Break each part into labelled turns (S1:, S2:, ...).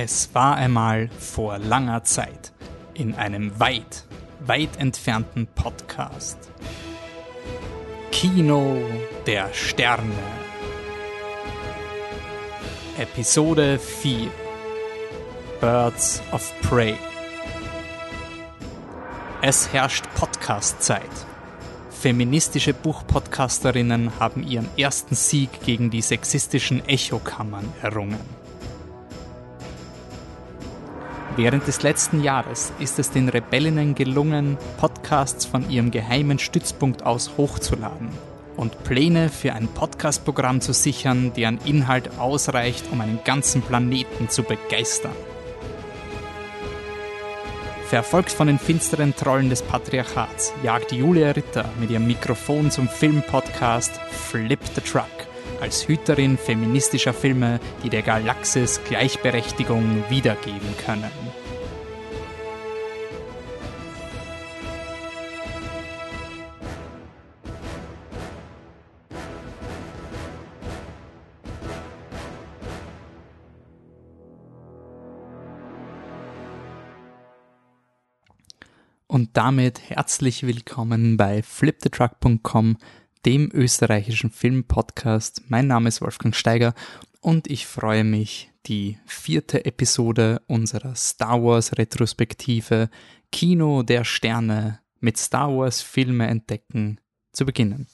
S1: Es war einmal vor langer Zeit in einem weit, weit entfernten Podcast. Kino der Sterne. Episode 4 Birds of Prey. Es herrscht Podcast-Zeit. Feministische Buchpodcasterinnen haben ihren ersten Sieg gegen die sexistischen Echokammern errungen. Während des letzten Jahres ist es den Rebellinnen gelungen, Podcasts von ihrem geheimen Stützpunkt aus hochzuladen und Pläne für ein Podcast-Programm zu sichern, deren Inhalt ausreicht, um einen ganzen Planeten zu begeistern. Verfolgt von den finsteren Trollen des Patriarchats jagt Julia Ritter mit ihrem Mikrofon zum Filmpodcast Flip the Truck als Hüterin feministischer Filme, die der Galaxis Gleichberechtigung wiedergeben können. Damit herzlich willkommen bei flipthetruck.com, dem österreichischen Filmpodcast. Mein Name ist Wolfgang Steiger und ich freue mich, die vierte Episode unserer Star Wars Retrospektive Kino der Sterne mit Star Wars Filme entdecken zu beginnen.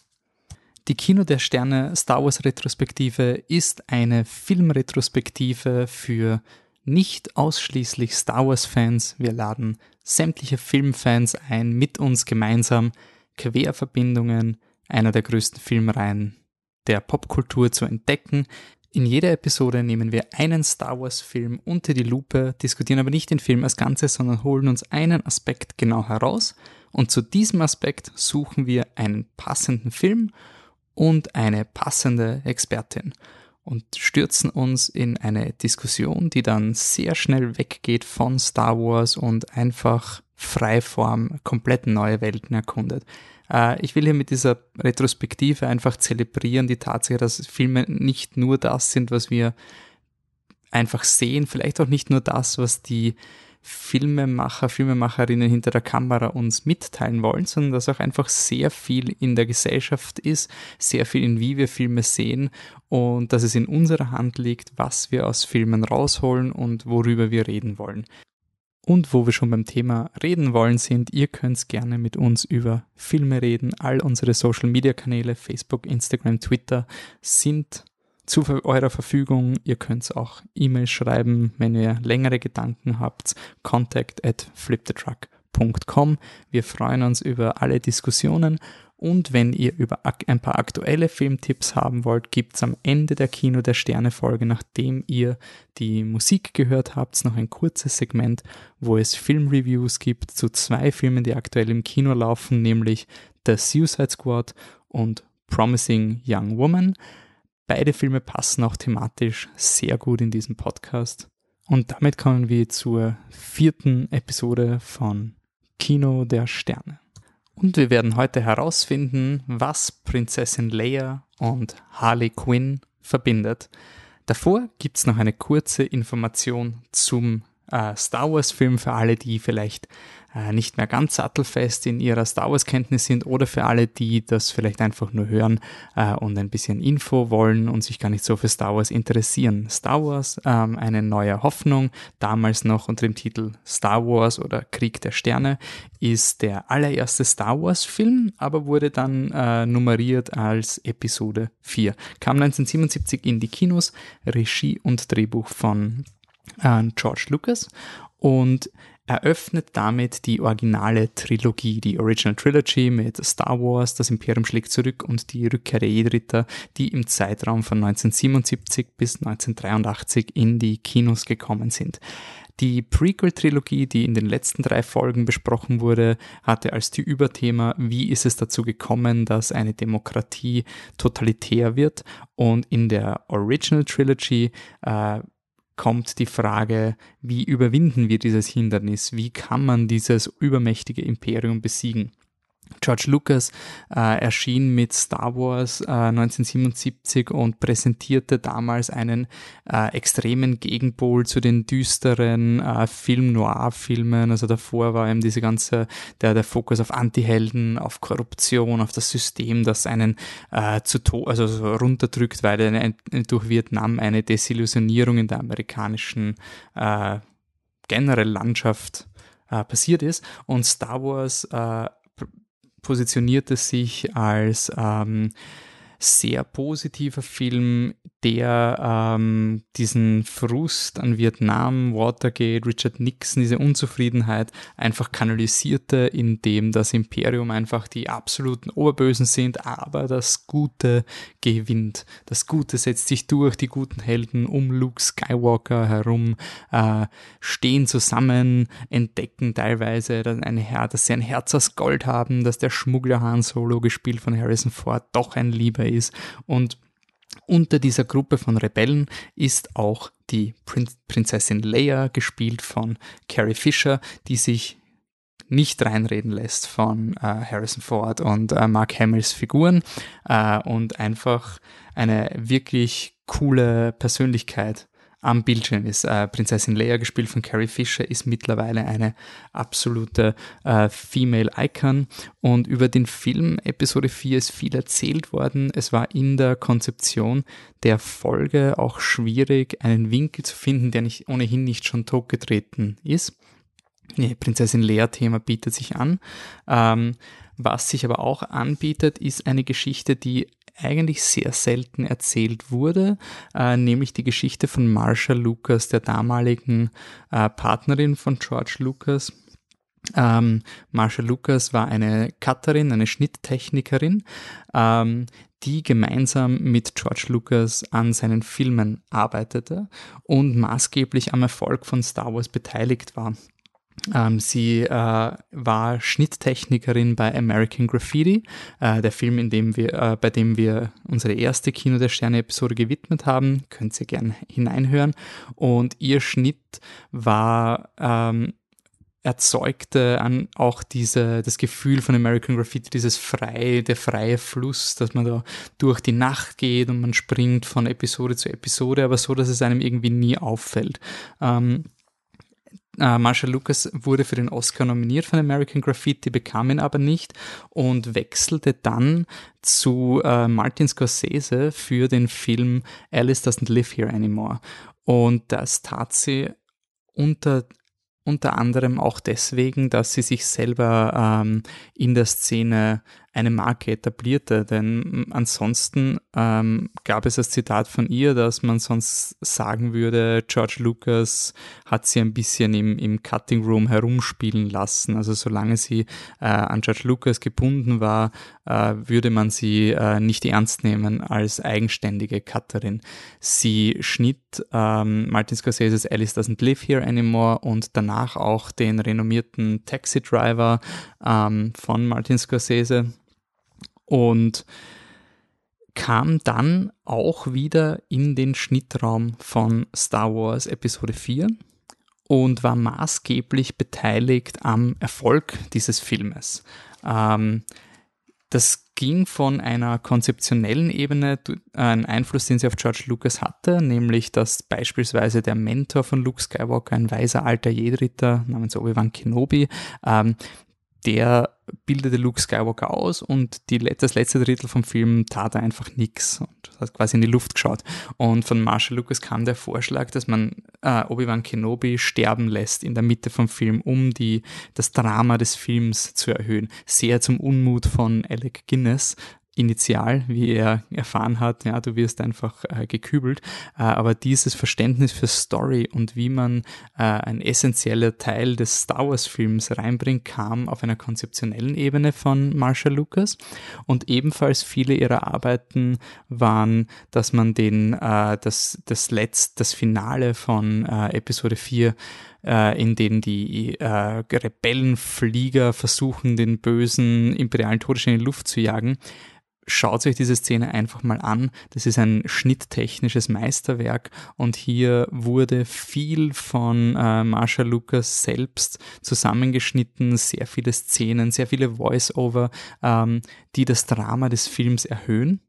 S1: Die Kino der Sterne Star Wars Retrospektive ist eine Filmretrospektive für nicht ausschließlich Star Wars-Fans. Wir laden sämtliche Filmfans ein, mit uns gemeinsam Querverbindungen einer der größten Filmreihen der Popkultur zu entdecken. In jeder Episode nehmen wir einen Star Wars-Film unter die Lupe, diskutieren aber nicht den Film als Ganzes, sondern holen uns einen Aspekt genau heraus und zu diesem Aspekt suchen wir einen passenden Film und eine passende Expertin und stürzen uns in eine Diskussion, die dann sehr schnell weggeht von Star Wars und einfach Freiform komplett neue Welten erkundet. Äh, ich will hier mit dieser Retrospektive einfach zelebrieren die Tatsache, dass Filme nicht nur das sind, was wir einfach sehen, vielleicht auch nicht nur das, was die Filmemacher, Filmemacherinnen hinter der Kamera uns mitteilen wollen, sondern dass auch einfach sehr viel in der Gesellschaft ist, sehr viel in wie wir Filme sehen und dass es in unserer Hand liegt, was wir aus Filmen rausholen und worüber wir reden wollen. Und wo wir schon beim Thema reden wollen sind, ihr könnt gerne mit uns über Filme reden. All unsere Social Media Kanäle, Facebook, Instagram, Twitter sind zu eurer Verfügung. Ihr könnt auch E-Mail schreiben, wenn ihr längere Gedanken habt. Contact at flipthetruck.com. Wir freuen uns über alle Diskussionen und wenn ihr über ein paar aktuelle Filmtipps haben wollt, gibt's am Ende der Kino der Sterne Folge, nachdem ihr die Musik gehört habt, noch ein kurzes Segment, wo es Filmreviews gibt zu zwei Filmen, die aktuell im Kino laufen, nämlich The Suicide Squad und Promising Young Woman. Beide Filme passen auch thematisch sehr gut in diesem Podcast. Und damit kommen wir zur vierten Episode von Kino der Sterne. Und wir werden heute herausfinden, was Prinzessin Leia und Harley Quinn verbindet. Davor gibt es noch eine kurze Information zum äh, Star Wars-Film für alle, die vielleicht äh, nicht mehr ganz sattelfest in ihrer Star Wars-Kenntnis sind oder für alle, die das vielleicht einfach nur hören äh, und ein bisschen Info wollen und sich gar nicht so für Star Wars interessieren. Star Wars, ähm, eine neue Hoffnung, damals noch unter dem Titel Star Wars oder Krieg der Sterne, ist der allererste Star Wars-Film, aber wurde dann äh, nummeriert als Episode 4. Kam 1977 in die Kinos, Regie und Drehbuch von George Lucas und eröffnet damit die originale Trilogie, die Original Trilogy mit Star Wars, das Imperium schlägt zurück und die Rückkehr der Jedi-Ritter, die im Zeitraum von 1977 bis 1983 in die Kinos gekommen sind. Die Prequel-Trilogie, die in den letzten drei Folgen besprochen wurde, hatte als die Überthema, wie ist es dazu gekommen, dass eine Demokratie totalitär wird. Und in der Original Trilogy äh, kommt die Frage, wie überwinden wir dieses Hindernis? Wie kann man dieses übermächtige Imperium besiegen? George Lucas äh, erschien mit Star Wars äh, 1977 und präsentierte damals einen äh, extremen Gegenpol zu den düsteren äh, Film-Noir-Filmen. Also davor war eben diese ganze, der, der Fokus auf Anti-Helden, auf Korruption, auf das System, das einen äh, zu to also so runterdrückt, weil eine, durch Vietnam eine Desillusionierung in der amerikanischen äh, generell Landschaft passiert ist. Und Star Wars positionierte sich als ähm, sehr positiver Film, der ähm, diesen Frust an Vietnam, Watergate, Richard Nixon, diese Unzufriedenheit einfach kanalisierte, indem das Imperium einfach die absoluten Oberbösen sind, aber das Gute gewinnt. Das Gute setzt sich durch, die guten Helden um Luke Skywalker herum äh, stehen zusammen, entdecken teilweise, dass, eine, dass sie ein Herz aus Gold haben, dass der Schmuggler Han Solo, gespielt von Harrison Ford, doch ein Lieber ist und unter dieser Gruppe von Rebellen ist auch die Prinzessin Leia, gespielt von Carrie Fisher, die sich nicht reinreden lässt von äh, Harrison Ford und äh, Mark Hamills Figuren äh, und einfach eine wirklich coole Persönlichkeit am Bildschirm ist. Äh, Prinzessin Leia, gespielt von Carrie Fisher, ist mittlerweile eine absolute äh, Female Icon. Und über den Film Episode 4 ist viel erzählt worden. Es war in der Konzeption der Folge auch schwierig, einen Winkel zu finden, der nicht, ohnehin nicht schon totgetreten ist. Nee, Prinzessin Leia-Thema bietet sich an. Ähm, was sich aber auch anbietet, ist eine Geschichte, die eigentlich sehr selten erzählt wurde, äh, nämlich die Geschichte von Marsha Lucas, der damaligen äh, Partnerin von George Lucas. Ähm, Marsha Lucas war eine Cutterin, eine Schnitttechnikerin, ähm, die gemeinsam mit George Lucas an seinen Filmen arbeitete und maßgeblich am Erfolg von Star Wars beteiligt war. Ähm, sie äh, war Schnitttechnikerin bei American Graffiti, äh, der Film, in dem wir, äh, bei dem wir unsere erste Kino der Sterne-Episode gewidmet haben. Könnt ihr gerne hineinhören. Und ihr Schnitt war ähm, erzeugte an auch diese, das Gefühl von American Graffiti, dieses freie, der freie Fluss, dass man da durch die Nacht geht und man springt von Episode zu Episode, aber so, dass es einem irgendwie nie auffällt. Ähm, äh, Marshall Lucas wurde für den Oscar nominiert von American Graffiti, bekam ihn aber nicht und wechselte dann zu äh, Martin Scorsese für den Film Alice Doesn't Live Here Anymore. Und das tat sie unter unter anderem auch deswegen, dass sie sich selber ähm, in der Szene eine Marke etablierte. Denn ansonsten ähm, gab es das Zitat von ihr, dass man sonst sagen würde, George Lucas hat sie ein bisschen im, im Cutting Room herumspielen lassen. Also solange sie äh, an George Lucas gebunden war, äh, würde man sie äh, nicht ernst nehmen als eigenständige Cutterin. Sie schnitt ähm, Martin Scorsese's Alice Doesn't Live Here Anymore und danach auch den renommierten Taxi Driver ähm, von Martin Scorsese und kam dann auch wieder in den Schnittraum von Star Wars Episode 4 und war maßgeblich beteiligt am Erfolg dieses Filmes. Ähm, das ging von einer konzeptionellen Ebene, ein Einfluss, den sie auf George Lucas hatte, nämlich dass beispielsweise der Mentor von Luke Skywalker, ein weiser alter Jedritter namens Obi-Wan Kenobi, ähm, der bildete Luke Skywalker aus und die, das letzte Drittel vom Film tat er einfach nichts und hat quasi in die Luft geschaut. Und von Marshall Lucas kam der Vorschlag, dass man äh, Obi-Wan Kenobi sterben lässt in der Mitte vom Film, um die, das Drama des Films zu erhöhen. Sehr zum Unmut von Alec Guinness, initial, wie er erfahren hat, ja, du wirst einfach äh, gekübelt. Äh, aber dieses Verständnis für Story und wie man äh, ein essentieller Teil des Star Wars Films reinbringt, kam auf einer konzeptionellen Ebene von Marshall Lucas. Und ebenfalls viele ihrer Arbeiten waren, dass man den, äh, das, das letzte, das Finale von äh, Episode 4 äh, in denen die äh, Rebellenflieger versuchen, den bösen imperialen Todesstern in die Luft zu jagen, schaut euch diese Szene einfach mal an. Das ist ein schnitttechnisches Meisterwerk und hier wurde viel von äh, Marshall Lucas selbst zusammengeschnitten, sehr viele Szenen, sehr viele Voice-Over, ähm, die das Drama des Films erhöhen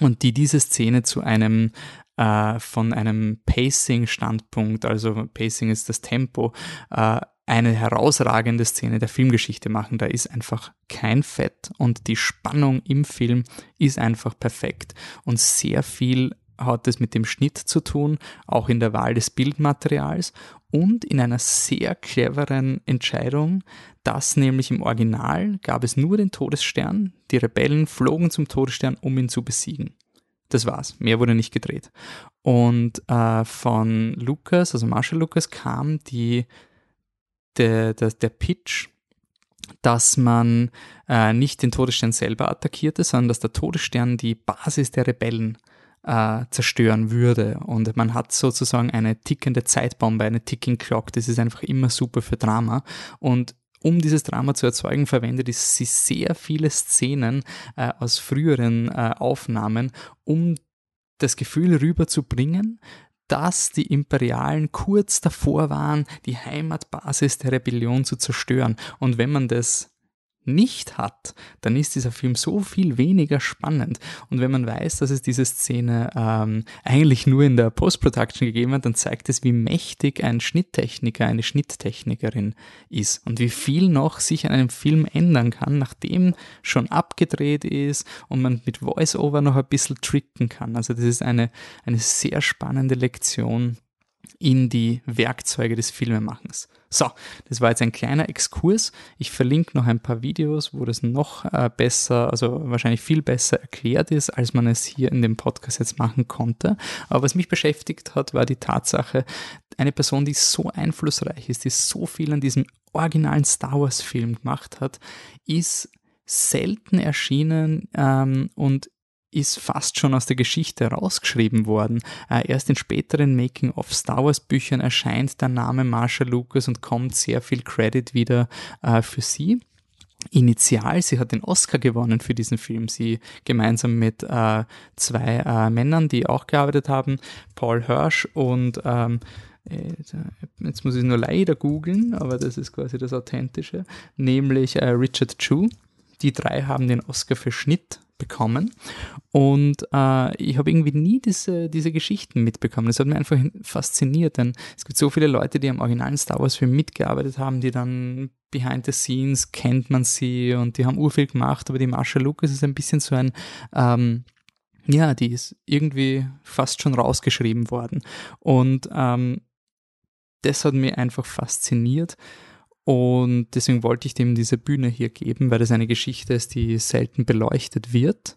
S1: und die diese Szene zu einem äh, von einem Pacing-Standpunkt, also Pacing ist das Tempo, äh, eine herausragende Szene der Filmgeschichte machen. Da ist einfach kein Fett und die Spannung im Film ist einfach perfekt und sehr viel hat es mit dem Schnitt zu tun, auch in der Wahl des Bildmaterials und in einer sehr cleveren Entscheidung, dass nämlich im Original gab es nur den Todesstern, die Rebellen flogen zum Todesstern, um ihn zu besiegen. Das war's. Mehr wurde nicht gedreht. Und äh, von Lucas, also Marshall Lucas, kam die der, der, der Pitch, dass man äh, nicht den Todesstern selber attackierte, sondern dass der Todesstern die Basis der Rebellen äh, zerstören würde. Und man hat sozusagen eine tickende Zeitbombe, eine Ticking Clock. Das ist einfach immer super für Drama. Und um dieses Drama zu erzeugen, verwendet sie sehr viele Szenen äh, aus früheren äh, Aufnahmen, um das Gefühl rüberzubringen, dass die Imperialen kurz davor waren, die Heimatbasis der Rebellion zu zerstören. Und wenn man das nicht hat, dann ist dieser Film so viel weniger spannend. Und wenn man weiß, dass es diese Szene ähm, eigentlich nur in der Post-Production gegeben hat, dann zeigt es, wie mächtig ein Schnitttechniker, eine Schnitttechnikerin ist und wie viel noch sich an einem Film ändern kann, nachdem schon abgedreht ist und man mit Voice-Over noch ein bisschen tricken kann. Also das ist eine, eine sehr spannende Lektion in die Werkzeuge des Filmemachens. So, das war jetzt ein kleiner Exkurs. Ich verlinke noch ein paar Videos, wo das noch äh, besser, also wahrscheinlich viel besser erklärt ist, als man es hier in dem Podcast jetzt machen konnte. Aber was mich beschäftigt hat, war die Tatsache, eine Person, die so einflussreich ist, die so viel an diesem originalen Star Wars-Film gemacht hat, ist selten erschienen ähm, und ist fast schon aus der Geschichte rausgeschrieben worden. Äh, erst in späteren Making-of Star Wars Büchern erscheint der Name Marshall Lucas und kommt sehr viel Credit wieder äh, für sie. Initial, sie hat den Oscar gewonnen für diesen Film. Sie gemeinsam mit äh, zwei äh, Männern, die auch gearbeitet haben, Paul Hirsch und ähm, äh, jetzt muss ich nur leider googeln, aber das ist quasi das Authentische, nämlich äh, Richard Chu. Die drei haben den Oscar für Schnitt bekommen. Und äh, ich habe irgendwie nie diese, diese Geschichten mitbekommen. Das hat mich einfach fasziniert, denn es gibt so viele Leute, die am originalen Star Wars-Film mitgearbeitet haben, die dann behind the scenes kennt man sie und die haben urviel gemacht, aber die Marsha Lucas ist ein bisschen so ein, ähm, ja, die ist irgendwie fast schon rausgeschrieben worden. Und ähm, das hat mich einfach fasziniert. Und deswegen wollte ich dem diese Bühne hier geben, weil das eine Geschichte ist, die selten beleuchtet wird.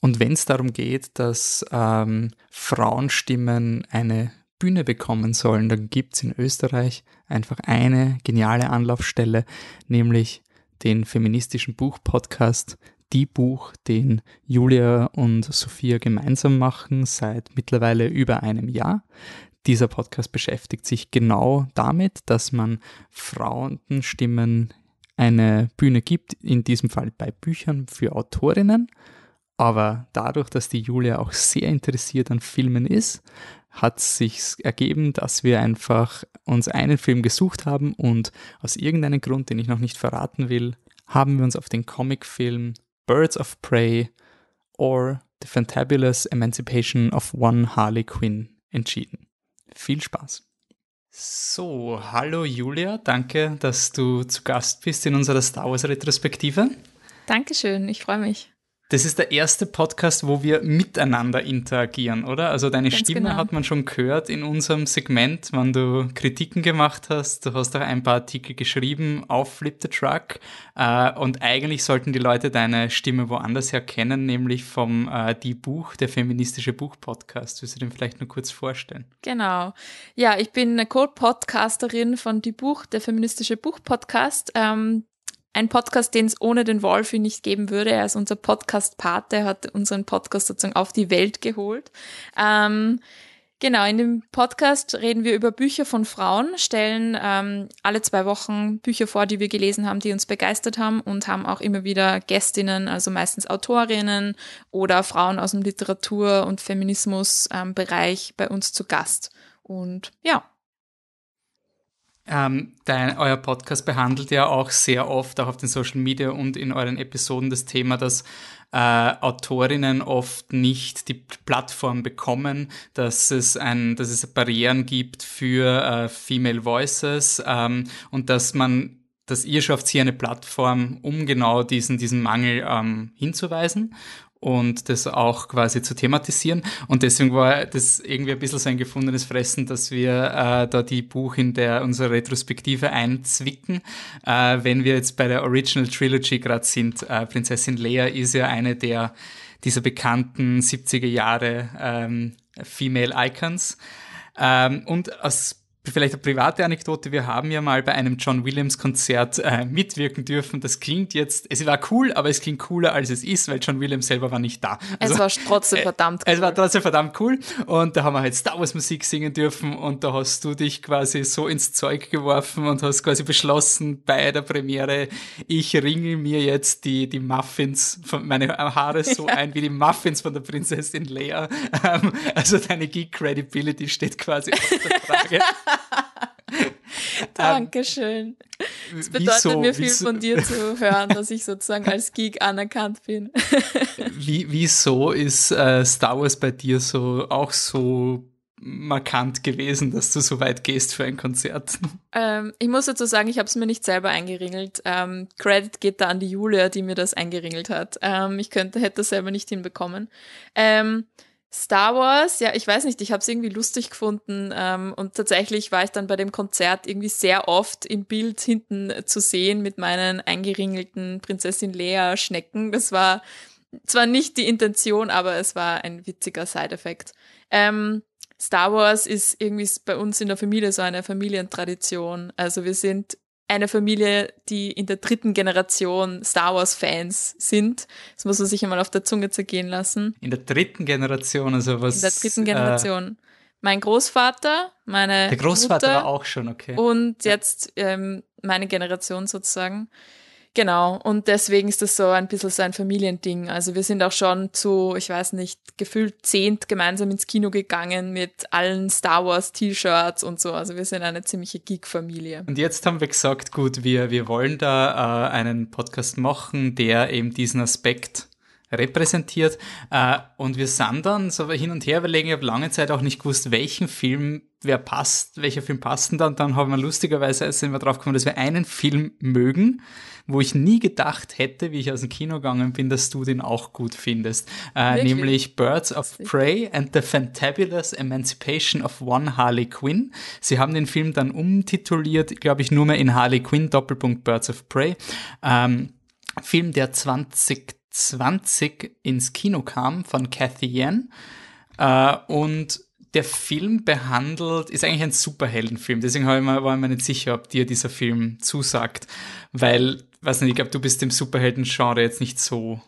S1: Und wenn es darum geht, dass ähm, Frauenstimmen eine Bühne bekommen sollen, dann gibt es in Österreich einfach eine geniale Anlaufstelle, nämlich den feministischen Buchpodcast Die Buch, den Julia und Sophia gemeinsam machen seit mittlerweile über einem Jahr. Dieser Podcast beschäftigt sich genau damit, dass man Frauenstimmen eine Bühne gibt, in diesem Fall bei Büchern für Autorinnen. Aber dadurch, dass die Julia auch sehr interessiert an Filmen ist, hat sich ergeben, dass wir einfach uns einen Film gesucht haben und aus irgendeinem Grund, den ich noch nicht verraten will, haben wir uns auf den Comicfilm Birds of Prey or The Fantabulous Emancipation of One Harley Quinn entschieden. Viel Spaß. So, hallo Julia, danke, dass du zu Gast bist in unserer Star Wars Retrospektive.
S2: Dankeschön, ich freue mich.
S1: Das ist der erste Podcast, wo wir miteinander interagieren, oder? Also deine Ganz Stimme genau. hat man schon gehört in unserem Segment, wann du Kritiken gemacht hast. Du hast auch ein paar Artikel geschrieben auf Flip the Truck. Äh, und eigentlich sollten die Leute deine Stimme woanders her kennen, nämlich vom äh, Die Buch, der feministische Buch-Podcast. Willst du den vielleicht nur kurz vorstellen?
S2: Genau. Ja, ich bin eine Co-Podcasterin von Die Buch, der feministische Buch-Podcast. Ähm, ein Podcast, den es ohne den Wolfi nicht geben würde. Er ist unser Podcast-Pate, hat unseren Podcast sozusagen auf die Welt geholt. Ähm, Genau, in dem Podcast reden wir über Bücher von Frauen, stellen ähm, alle zwei Wochen Bücher vor, die wir gelesen haben, die uns begeistert haben und haben auch immer wieder Gästinnen, also meistens Autorinnen oder Frauen aus dem Literatur- und Feminismusbereich ähm, bei uns zu Gast. Und ja.
S1: Ähm, dein, euer Podcast behandelt ja auch sehr oft, auch auf den Social Media und in euren Episoden, das Thema, dass äh, Autorinnen oft nicht die Plattform bekommen, dass es ein, dass es Barrieren gibt für äh, Female Voices ähm, und dass man dass ihr schafft hier eine Plattform, um genau diesen, diesen Mangel ähm, hinzuweisen und das auch quasi zu thematisieren. Und deswegen war das irgendwie ein bisschen so ein gefundenes Fressen, dass wir äh, da die Buch in der unsere Retrospektive einzwicken. Äh, wenn wir jetzt bei der Original Trilogy gerade sind, äh, Prinzessin Leia ist ja eine der dieser bekannten 70er Jahre ähm, Female Icons. Ähm, und aus Vielleicht eine private Anekdote. Wir haben ja mal bei einem John Williams Konzert äh, mitwirken dürfen. Das klingt jetzt, es war cool, aber es klingt cooler als es ist, weil John Williams selber war nicht da.
S2: Also, es war trotzdem äh, verdammt
S1: cool. Es war trotzdem verdammt cool. Und da haben wir halt Star Wars Musik singen dürfen und da hast du dich quasi so ins Zeug geworfen und hast quasi beschlossen bei der Premiere, ich ringel mir jetzt die, die Muffins von meine Haare so ja. ein wie die Muffins von der Prinzessin Leia. Ähm, also deine Geek Credibility steht quasi auf der Frage.
S2: Dankeschön. Es bedeutet wieso, mir viel wieso, von dir zu hören, dass ich sozusagen als Geek anerkannt bin.
S1: Wie, wieso ist äh, Star Wars bei dir so auch so markant gewesen, dass du so weit gehst für ein Konzert?
S2: Ähm, ich muss dazu sagen, ich habe es mir nicht selber eingeringelt. Ähm, Credit geht da an die Julia, die mir das eingeringelt hat. Ähm, ich könnte, hätte das selber nicht hinbekommen. Ähm, Star Wars, ja, ich weiß nicht, ich habe es irgendwie lustig gefunden ähm, und tatsächlich war ich dann bei dem Konzert irgendwie sehr oft im Bild hinten zu sehen mit meinen eingeringelten Prinzessin Lea Schnecken. Das war zwar nicht die Intention, aber es war ein witziger Side-Effekt. Ähm, Star Wars ist irgendwie bei uns in der Familie so eine Familientradition. Also wir sind eine Familie, die in der dritten Generation Star Wars-Fans sind. Das muss man sich einmal auf der Zunge zergehen lassen.
S1: In der dritten Generation, also was?
S2: In der dritten Generation. Äh, mein Großvater, meine.
S1: Der Großvater
S2: Mutter
S1: war auch schon, okay.
S2: Und jetzt ähm, meine Generation sozusagen. Genau, und deswegen ist das so ein bisschen so ein Familiending. Also wir sind auch schon zu, ich weiß nicht, gefühlt zehnt gemeinsam ins Kino gegangen mit allen Star Wars T-Shirts und so. Also wir sind eine ziemliche Geek-Familie.
S1: Und jetzt haben wir gesagt, gut, wir, wir wollen da äh, einen Podcast machen, der eben diesen Aspekt repräsentiert. Äh, und wir sind dann so hin und her überlegen, ich habe lange Zeit auch nicht gewusst, welchen Film wer passt, welcher Film passt denn da. Und dann haben wir lustigerweise sind wir drauf gekommen, dass wir einen Film mögen, wo ich nie gedacht hätte, wie ich aus dem Kino gegangen bin, dass du den auch gut findest. Äh, nämlich Birds of Prey and the Fantabulous Emancipation of One Harley Quinn. Sie haben den Film dann umtituliert, glaube ich, nur mehr in Harley Quinn, Doppelpunkt Birds of Prey. Ähm, Film, der 2020 ins Kino kam von Cathy Yan. Äh, und der Film behandelt, ist eigentlich ein Superheldenfilm. Deswegen war ich mir nicht sicher, ob dir dieser Film zusagt. Weil, weiß nicht, ich glaube, du bist dem Superhelden-Genre jetzt nicht so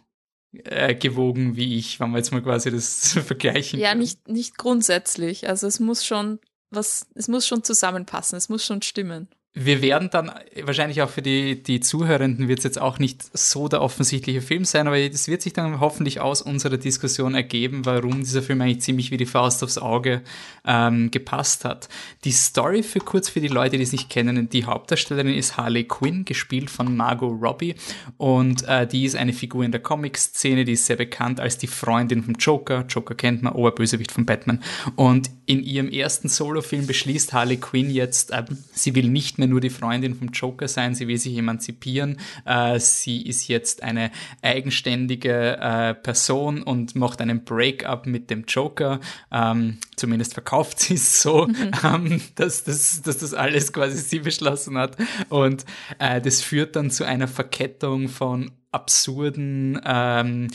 S1: äh, gewogen wie ich, wenn wir jetzt mal quasi das vergleichen.
S2: Ja, nicht, nicht grundsätzlich. Also es muss schon was, es muss schon zusammenpassen, es muss schon stimmen
S1: wir werden dann wahrscheinlich auch für die, die Zuhörenden wird es jetzt auch nicht so der offensichtliche Film sein, aber es wird sich dann hoffentlich aus unserer Diskussion ergeben, warum dieser Film eigentlich ziemlich wie die Faust aufs Auge ähm, gepasst hat. Die Story für kurz für die Leute, die es nicht kennen, die Hauptdarstellerin ist Harley Quinn, gespielt von Margot Robbie und äh, die ist eine Figur in der Comic-Szene, die ist sehr bekannt als die Freundin vom Joker. Joker kennt man, Oberbösewicht von Batman. Und in ihrem ersten Solo-Film beschließt Harley Quinn jetzt, äh, sie will nicht mehr mehr nur die Freundin vom Joker sein, sie will sich emanzipieren. Äh, sie ist jetzt eine eigenständige äh, Person und macht einen Break-up mit dem Joker. Ähm, zumindest verkauft sie es so, mhm. ähm, dass, das, dass das alles quasi sie beschlossen hat. Und äh, das führt dann zu einer Verkettung von absurden ähm,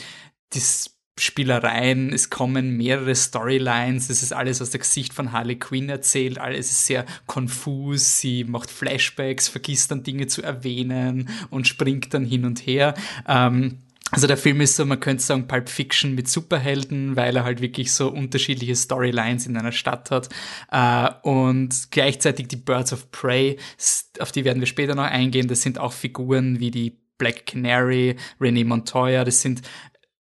S1: Dis Spielereien, es kommen mehrere Storylines, es ist alles aus der Gesicht von Harley Quinn erzählt, alles ist sehr konfus, sie macht Flashbacks, vergisst dann Dinge zu erwähnen und springt dann hin und her. Ähm, also der Film ist so, man könnte sagen, Pulp Fiction mit Superhelden, weil er halt wirklich so unterschiedliche Storylines in einer Stadt hat. Äh, und gleichzeitig die Birds of Prey, auf die werden wir später noch eingehen, das sind auch Figuren wie die Black Canary, Renee Montoya, das sind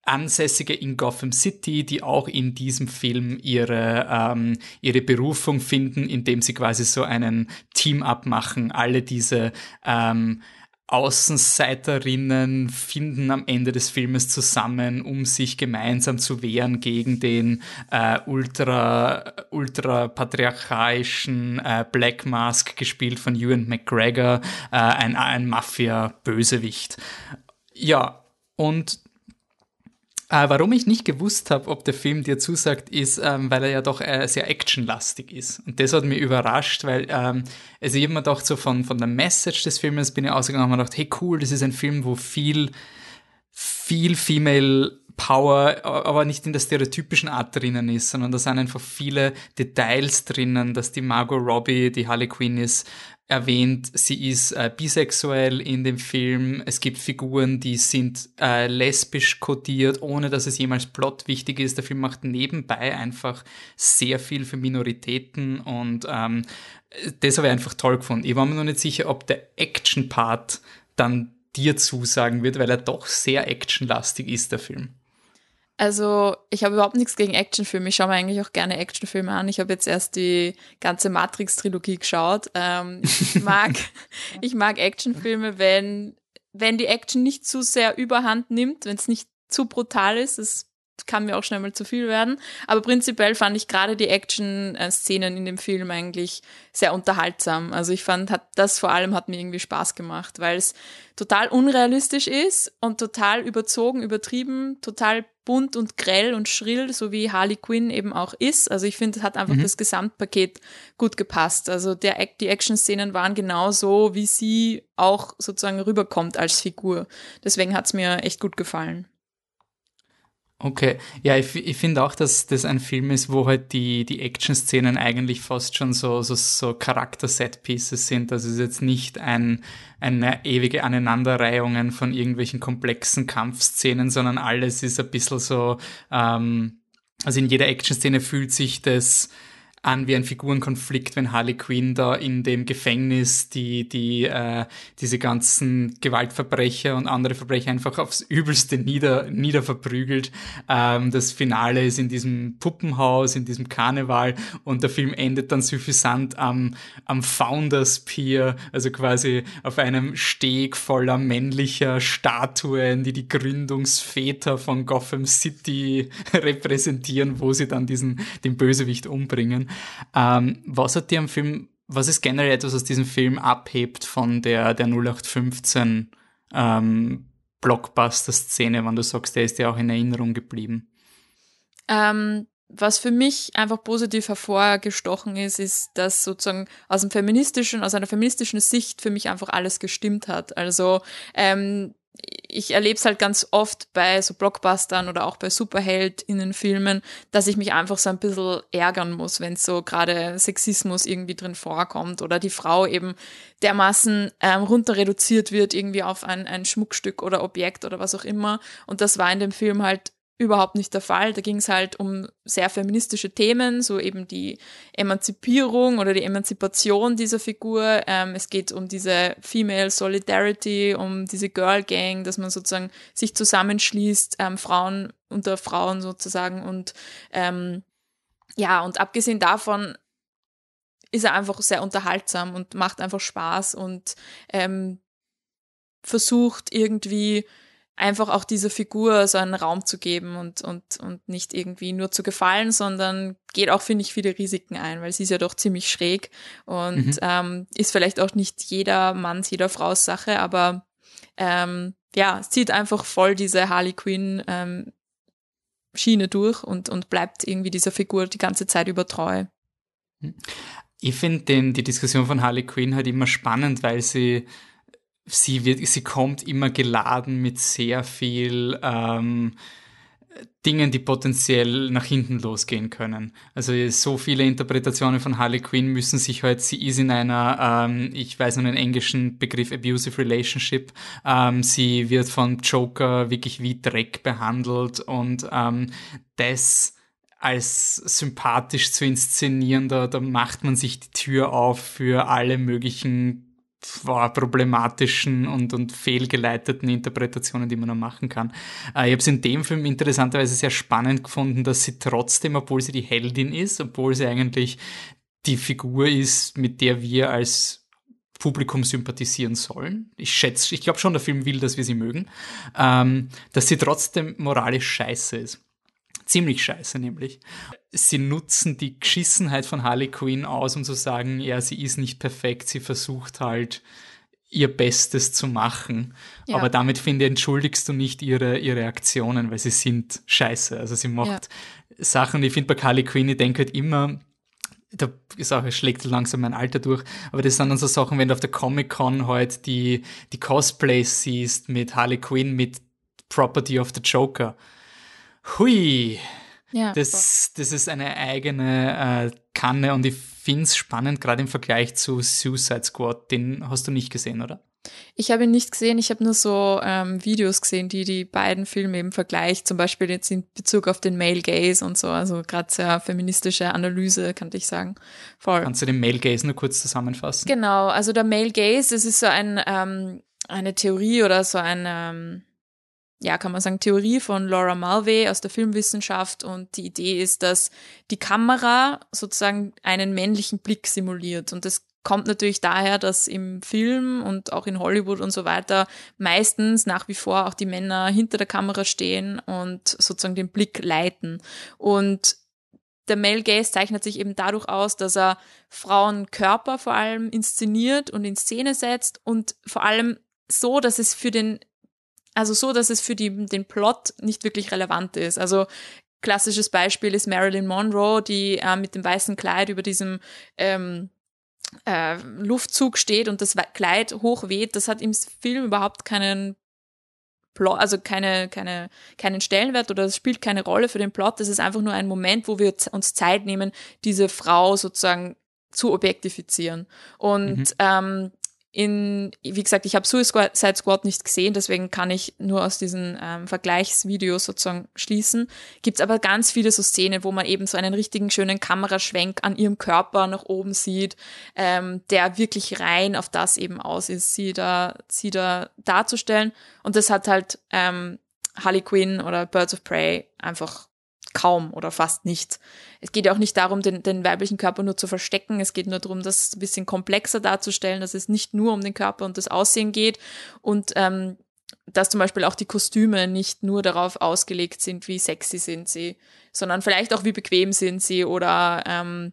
S1: Ansässige in Gotham City, die auch in diesem Film ihre, ähm, ihre Berufung finden, indem sie quasi so einen Team-Up machen. Alle diese ähm, Außenseiterinnen finden am Ende des Filmes zusammen, um sich gemeinsam zu wehren gegen den äh, ultra, ultra patriarchalischen äh, Black Mask, gespielt von Ewan McGregor, äh, ein, ein Mafia-Bösewicht. Ja, und äh, warum ich nicht gewusst habe, ob der Film dir zusagt, ist, ähm, weil er ja doch äh, sehr actionlastig ist. Und das hat mich überrascht, weil ähm, also ich habe mir gedacht, so von, von der Message des Filmes bin ich ausgegangen und habe mir gedacht, hey cool, das ist ein Film, wo viel, viel Female Power, aber nicht in der stereotypischen Art drinnen ist, sondern da sind einfach viele Details drinnen, dass die Margot Robbie, die Harley Quinn ist, erwähnt, sie ist äh, bisexuell in dem Film. Es gibt Figuren, die sind äh, lesbisch kodiert, ohne dass es jemals plot wichtig ist. Der Film macht nebenbei einfach sehr viel für Minoritäten und ähm, das habe ich einfach toll gefunden. Ich war mir noch nicht sicher, ob der Action-Part dann dir zusagen wird, weil er doch sehr actionlastig ist, der Film.
S2: Also, ich habe überhaupt nichts gegen Actionfilme. Ich schaue mir eigentlich auch gerne Actionfilme an. Ich habe jetzt erst die ganze Matrix-Trilogie geschaut. Ähm, ich mag, ich mag Actionfilme, wenn, wenn die Action nicht zu sehr überhand nimmt, wenn es nicht zu brutal ist. Das kann mir auch schnell mal zu viel werden. Aber prinzipiell fand ich gerade die Action-Szenen in dem Film eigentlich sehr unterhaltsam. Also ich fand, hat, das vor allem hat mir irgendwie Spaß gemacht, weil es total unrealistisch ist und total überzogen, übertrieben, total bunt und grell und schrill, so wie Harley Quinn eben auch ist. Also ich finde, es hat einfach mhm. das Gesamtpaket gut gepasst. Also der, die Action-Szenen waren genau so, wie sie auch sozusagen rüberkommt als Figur. Deswegen hat es mir echt gut gefallen.
S1: Okay, ja, ich, ich finde auch, dass das ein Film ist, wo halt die, die Action-Szenen eigentlich fast schon so, so, so Charakter-Set-Pieces sind. Das ist jetzt nicht ein, eine ewige Aneinanderreihungen von irgendwelchen komplexen Kampfszenen, sondern alles ist ein bisschen so, ähm, also in jeder Action-Szene fühlt sich das an wie ein Figurenkonflikt, wenn Harley Quinn da in dem Gefängnis die, die, äh, diese ganzen Gewaltverbrecher und andere Verbrecher einfach aufs Übelste nieder, niederverprügelt. Ähm, das Finale ist in diesem Puppenhaus, in diesem Karneval und der Film endet dann suffisant am, am Founders Pier, also quasi auf einem Steg voller männlicher Statuen, die die Gründungsväter von Gotham City repräsentieren, wo sie dann diesen, den Bösewicht umbringen. Ähm, was hat dir am Film, was ist generell etwas, was diesen Film abhebt von der, der 0815 ähm, Blockbuster-Szene, wenn du sagst, der ist dir auch in Erinnerung geblieben?
S2: Ähm, was für mich einfach positiv hervorgestochen ist, ist, dass sozusagen aus dem feministischen, aus einer feministischen Sicht für mich einfach alles gestimmt hat. Also ähm, ich erlebe es halt ganz oft bei so Blockbustern oder auch bei Superheldinnenfilmen, dass ich mich einfach so ein bisschen ärgern muss, wenn so gerade Sexismus irgendwie drin vorkommt oder die Frau eben dermaßen ähm, runter reduziert wird irgendwie auf ein, ein Schmuckstück oder Objekt oder was auch immer. Und das war in dem Film halt überhaupt nicht der Fall. Da ging es halt um sehr feministische Themen, so eben die Emanzipierung oder die Emanzipation dieser Figur. Ähm, es geht um diese Female Solidarity, um diese Girl Gang, dass man sozusagen sich zusammenschließt, ähm, Frauen unter Frauen sozusagen. Und ähm, ja, und abgesehen davon ist er einfach sehr unterhaltsam und macht einfach Spaß und ähm, versucht irgendwie einfach auch dieser Figur so einen Raum zu geben und, und, und nicht irgendwie nur zu gefallen, sondern geht auch, finde ich, viele Risiken ein, weil sie ist ja doch ziemlich schräg und mhm. ähm, ist vielleicht auch nicht jeder Manns, jeder Frau's Sache, aber ähm, ja, zieht einfach voll diese Harley Quinn ähm, Schiene durch und, und bleibt irgendwie dieser Figur die ganze Zeit über treu.
S1: Ich finde die Diskussion von Harley Quinn halt immer spannend, weil sie sie wird, sie kommt immer geladen mit sehr viel ähm, Dingen, die potenziell nach hinten losgehen können. Also so viele Interpretationen von Harley Quinn müssen sich halt, sie ist in einer, ähm, ich weiß noch den englischen Begriff abusive relationship, ähm, sie wird von Joker wirklich wie Dreck behandelt und ähm, das als sympathisch zu inszenieren, da, da macht man sich die Tür auf für alle möglichen problematischen und, und fehlgeleiteten Interpretationen, die man noch machen kann. Äh, ich habe es in dem Film interessanterweise sehr spannend gefunden, dass sie trotzdem, obwohl sie die Heldin ist, obwohl sie eigentlich die Figur ist, mit der wir als Publikum sympathisieren sollen. Ich schätze, ich glaube schon, der Film will, dass wir sie mögen, ähm, dass sie trotzdem moralisch scheiße ist. Ziemlich scheiße nämlich. Sie nutzen die Geschissenheit von Harley Quinn aus, um zu sagen, ja, sie ist nicht perfekt, sie versucht halt ihr Bestes zu machen. Ja. Aber damit, finde ich, entschuldigst du nicht ihre, ihre Aktionen, weil sie sind scheiße. Also sie macht ja. Sachen, ich finde bei Harley Quinn, ich denke halt immer, da ist auch, schlägt langsam mein Alter durch, aber das sind dann so Sachen, wenn du auf der Comic-Con halt die, die Cosplays siehst mit Harley Quinn, mit Property of the Joker hui, ja, das, das ist eine eigene äh, Kanne und ich finde es spannend, gerade im Vergleich zu Suicide Squad. Den hast du nicht gesehen, oder?
S2: Ich habe ihn nicht gesehen, ich habe nur so ähm, Videos gesehen, die die beiden Filme eben vergleicht, zum Beispiel jetzt in Bezug auf den Male Gaze und so, also gerade sehr feministische Analyse, kann ich sagen.
S1: Voll. Kannst du den Male Gaze nur kurz zusammenfassen?
S2: Genau, also der Male Gaze, das ist so ein, ähm, eine Theorie oder so ein, ähm, ja, kann man sagen, Theorie von Laura Mulvey aus der Filmwissenschaft und die Idee ist, dass die Kamera sozusagen einen männlichen Blick simuliert und das kommt natürlich daher, dass im Film und auch in Hollywood und so weiter meistens nach wie vor auch die Männer hinter der Kamera stehen und sozusagen den Blick leiten. Und der Male Gaze zeichnet sich eben dadurch aus, dass er Frauenkörper vor allem inszeniert und in Szene setzt und vor allem so, dass es für den also so, dass es für die, den Plot nicht wirklich relevant ist. Also klassisches Beispiel ist Marilyn Monroe, die äh, mit dem weißen Kleid über diesem ähm, äh, Luftzug steht und das Kleid hochweht. Das hat im Film überhaupt keinen Plot, also keine, keine, keinen Stellenwert oder es spielt keine Rolle für den Plot. Das ist einfach nur ein Moment, wo wir uns Zeit nehmen, diese Frau sozusagen zu objektifizieren. Und mhm. ähm, in, wie gesagt, ich habe Suicide Squad nicht gesehen, deswegen kann ich nur aus diesen ähm, Vergleichsvideos sozusagen schließen. Gibt's aber ganz viele so Szenen, wo man eben so einen richtigen schönen Kameraschwenk an ihrem Körper nach oben sieht, ähm, der wirklich rein auf das eben aus ist, sie da, sie da darzustellen. Und das hat halt ähm, Harley Quinn oder Birds of Prey einfach kaum oder fast nicht. Es geht ja auch nicht darum, den, den weiblichen Körper nur zu verstecken. Es geht nur darum, das ein bisschen komplexer darzustellen, dass es nicht nur um den Körper und das Aussehen geht und ähm, dass zum Beispiel auch die Kostüme nicht nur darauf ausgelegt sind, wie sexy sind sie, sondern vielleicht auch wie bequem sind sie oder ähm,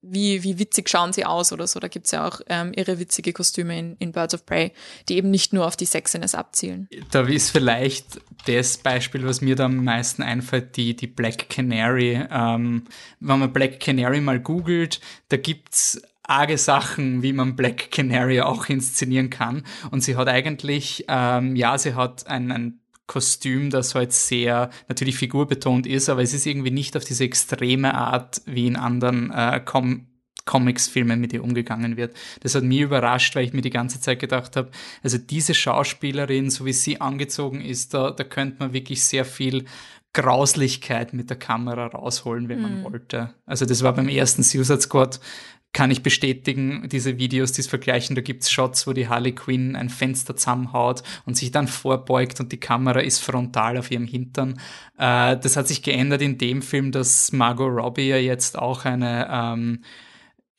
S2: wie, wie witzig schauen sie aus oder so. Da gibt's ja auch ähm, irre witzige Kostüme in, in Birds of Prey, die eben nicht nur auf die Sexiness abzielen.
S1: Da ist vielleicht das Beispiel, was mir da am meisten einfällt, die, die Black Canary. Ähm, wenn man Black Canary mal googelt, da gibt's arge Sachen, wie man Black Canary auch inszenieren kann. Und sie hat eigentlich, ähm, ja, sie hat ein, ein Kostüm, das halt sehr natürlich figurbetont ist, aber es ist irgendwie nicht auf diese extreme Art wie in anderen äh, Com Comics-Filmen mit ihr umgegangen wird. Das hat mich überrascht, weil ich mir die ganze Zeit gedacht habe, also diese Schauspielerin, so wie sie angezogen ist, da, da könnte man wirklich sehr viel Grauslichkeit mit der Kamera rausholen, wenn man mhm. wollte. Also das war beim ersten Suicide Squad kann ich bestätigen, diese Videos, die es vergleichen, da gibt's Shots, wo die Harley Quinn ein Fenster zusammenhaut und sich dann vorbeugt und die Kamera ist frontal auf ihrem Hintern. Äh, das hat sich geändert in dem Film, dass Margot Robbie ja jetzt auch eine, ähm,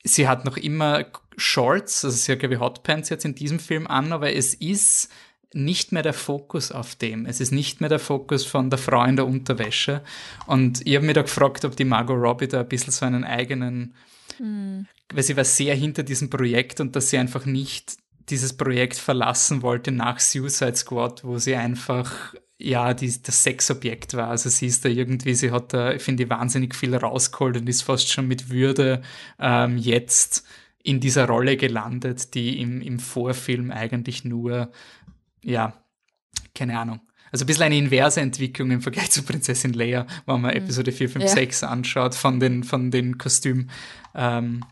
S1: sie hat noch immer Shorts, also sie hat glaube ich Hotpants jetzt in diesem Film an, aber es ist nicht mehr der Fokus auf dem. Es ist nicht mehr der Fokus von der Frau in der Unterwäsche. Und ich habe mir da gefragt, ob die Margot Robbie da ein bisschen so einen eigenen mhm weil sie war sehr hinter diesem Projekt und dass sie einfach nicht dieses Projekt verlassen wollte nach Suicide Squad, wo sie einfach ja, die, das Sexobjekt war. Also sie ist da irgendwie, sie hat da, finde ich, wahnsinnig viel rausgeholt und ist fast schon mit Würde ähm, jetzt in dieser Rolle gelandet, die im, im Vorfilm eigentlich nur, ja, keine Ahnung, Also ein bisschen eine inverse Entwicklung im Vergleich zu Prinzessin Leia, wenn man mhm. Episode 4, 5, ja. 6 anschaut von den, von den Kostüm ähm.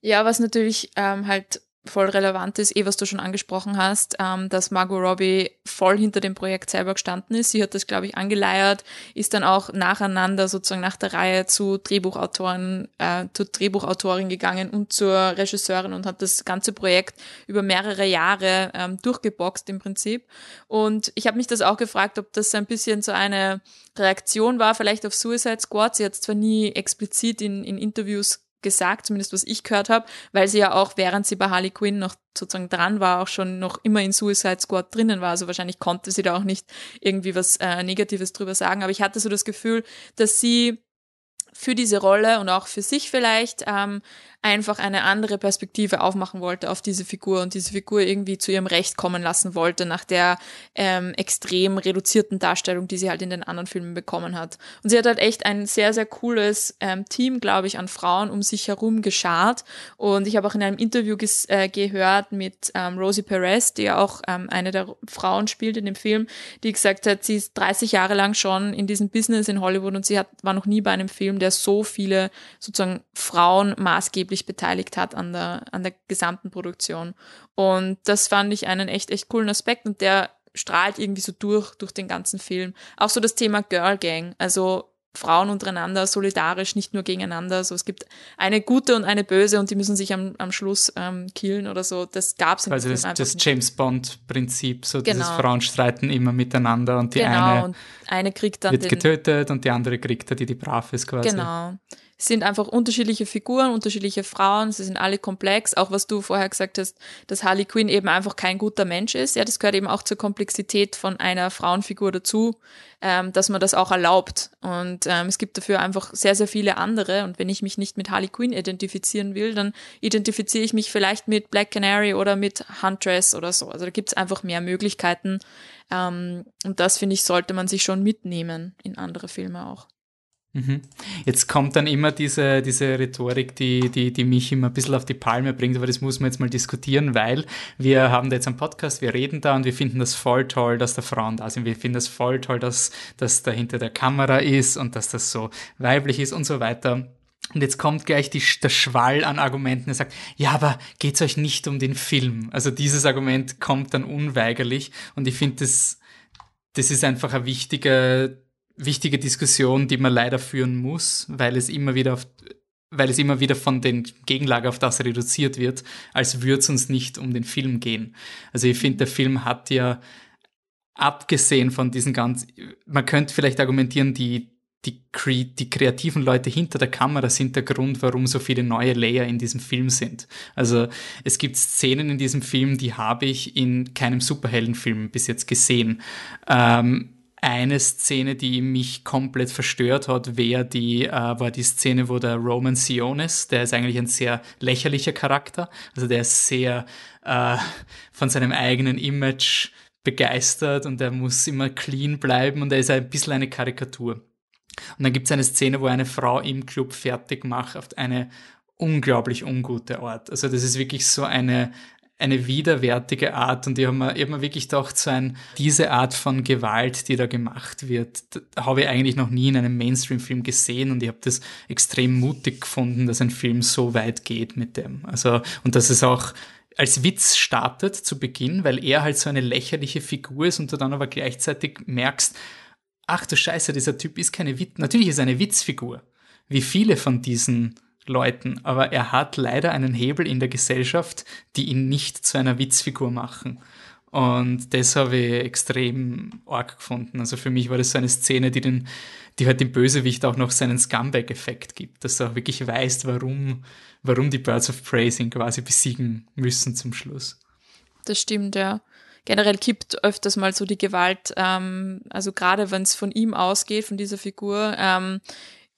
S2: Ja, was natürlich ähm, halt voll relevant ist, eh was du schon angesprochen hast, ähm, dass Margot Robbie voll hinter dem Projekt selber gestanden ist. Sie hat das, glaube ich, angeleiert, ist dann auch nacheinander sozusagen nach der Reihe zu Drehbuchautoren, äh, zur Drehbuchautorin gegangen und zur Regisseurin und hat das ganze Projekt über mehrere Jahre ähm, durchgeboxt im Prinzip. Und ich habe mich das auch gefragt, ob das ein bisschen so eine Reaktion war, vielleicht auf Suicide Squad. Sie hat zwar nie explizit in, in Interviews gesagt, zumindest was ich gehört habe, weil sie ja auch, während sie bei Harley Quinn noch sozusagen dran war, auch schon noch immer in Suicide Squad drinnen war. Also wahrscheinlich konnte sie da auch nicht irgendwie was äh, Negatives drüber sagen. Aber ich hatte so das Gefühl, dass sie für diese Rolle und auch für sich vielleicht ähm, einfach eine andere Perspektive aufmachen wollte auf diese Figur und diese Figur irgendwie zu ihrem Recht kommen lassen wollte nach der ähm, extrem reduzierten Darstellung, die sie halt in den anderen Filmen bekommen hat. Und sie hat halt echt ein sehr, sehr cooles ähm, Team, glaube ich, an Frauen um sich herum geschart. Und ich habe auch in einem Interview äh, gehört mit ähm, Rosie Perez, die ja auch ähm, eine der Frauen spielt in dem Film, die gesagt hat, sie ist 30 Jahre lang schon in diesem Business in Hollywood und sie hat, war noch nie bei einem Film, der so viele sozusagen Frauen maßgeblich maßgeblich beteiligt hat an der, an der gesamten Produktion. Und das fand ich einen echt, echt coolen Aspekt und der strahlt irgendwie so durch, durch den ganzen Film. Auch so das Thema Girl Gang, also Frauen untereinander solidarisch, nicht nur gegeneinander. Also es gibt eine gute und eine böse und die müssen sich am, am Schluss ähm, killen oder so. Das gab es
S1: Also das, das James Bond-Prinzip, so genau. dieses Frauen streiten immer miteinander und die genau, eine, und
S2: eine kriegt dann
S1: wird den, getötet und die andere kriegt die, die brav ist quasi.
S2: Genau sind einfach unterschiedliche Figuren, unterschiedliche Frauen, sie sind alle komplex, auch was du vorher gesagt hast, dass Harley Quinn eben einfach kein guter Mensch ist. Ja, das gehört eben auch zur Komplexität von einer Frauenfigur dazu, ähm, dass man das auch erlaubt. Und ähm, es gibt dafür einfach sehr, sehr viele andere. Und wenn ich mich nicht mit Harley Quinn identifizieren will, dann identifiziere ich mich vielleicht mit Black Canary oder mit Huntress oder so. Also da gibt es einfach mehr Möglichkeiten. Ähm, und das, finde ich, sollte man sich schon mitnehmen in andere Filme auch.
S1: Mhm. Jetzt kommt dann immer diese, diese Rhetorik, die, die, die mich immer ein bisschen auf die Palme bringt, aber das muss man jetzt mal diskutieren, weil wir haben da jetzt einen Podcast, wir reden da und wir finden das voll toll, dass da Frauen da sind. Wir finden das voll toll, dass das da hinter der Kamera ist und dass das so weiblich ist und so weiter. Und jetzt kommt gleich die, der Schwall an Argumenten, der sagt, ja, aber geht's euch nicht um den Film? Also dieses Argument kommt dann unweigerlich und ich finde, das, das ist einfach ein wichtiger wichtige Diskussion, die man leider führen muss, weil es immer wieder auf, weil es immer wieder von den Gegenlager auf das reduziert wird, als würde es uns nicht um den Film gehen. Also ich finde, der Film hat ja abgesehen von diesen ganz, man könnte vielleicht argumentieren, die, die, die kreativen Leute hinter der Kamera sind der Grund, warum so viele neue Layer in diesem Film sind. Also es gibt Szenen in diesem Film, die habe ich in keinem Superheldenfilm bis jetzt gesehen. Ähm, eine Szene, die mich komplett verstört hat, wäre die, äh, war die Szene, wo der Roman Sionis, der ist eigentlich ein sehr lächerlicher Charakter, also der ist sehr äh, von seinem eigenen Image begeistert und er muss immer clean bleiben und er ist ein bisschen eine Karikatur. Und dann gibt es eine Szene, wo eine Frau im Club fertig macht auf eine unglaublich ungute Art. Also das ist wirklich so eine, eine widerwärtige Art und ich habe mir, hab mir wirklich gedacht, so ein, diese Art von Gewalt, die da gemacht wird, habe ich eigentlich noch nie in einem Mainstream-Film gesehen und ich habe das extrem mutig gefunden, dass ein Film so weit geht mit dem. Also, und dass es auch als Witz startet zu Beginn, weil er halt so eine lächerliche Figur ist und du dann aber gleichzeitig merkst, ach du Scheiße, dieser Typ ist keine Witz, natürlich ist er eine Witzfigur. Wie viele von diesen Leuten, aber er hat leider einen Hebel in der Gesellschaft, die ihn nicht zu einer Witzfigur machen. Und das habe ich extrem arg gefunden. Also für mich war das so eine Szene, die, den, die halt dem Bösewicht auch noch seinen Scumbag-Effekt gibt, dass er auch wirklich weiß, warum, warum die Birds of Prey ihn quasi besiegen müssen zum Schluss.
S2: Das stimmt, ja. Generell kippt öfters mal so die Gewalt, ähm, also gerade wenn es von ihm ausgeht, von dieser Figur, ähm,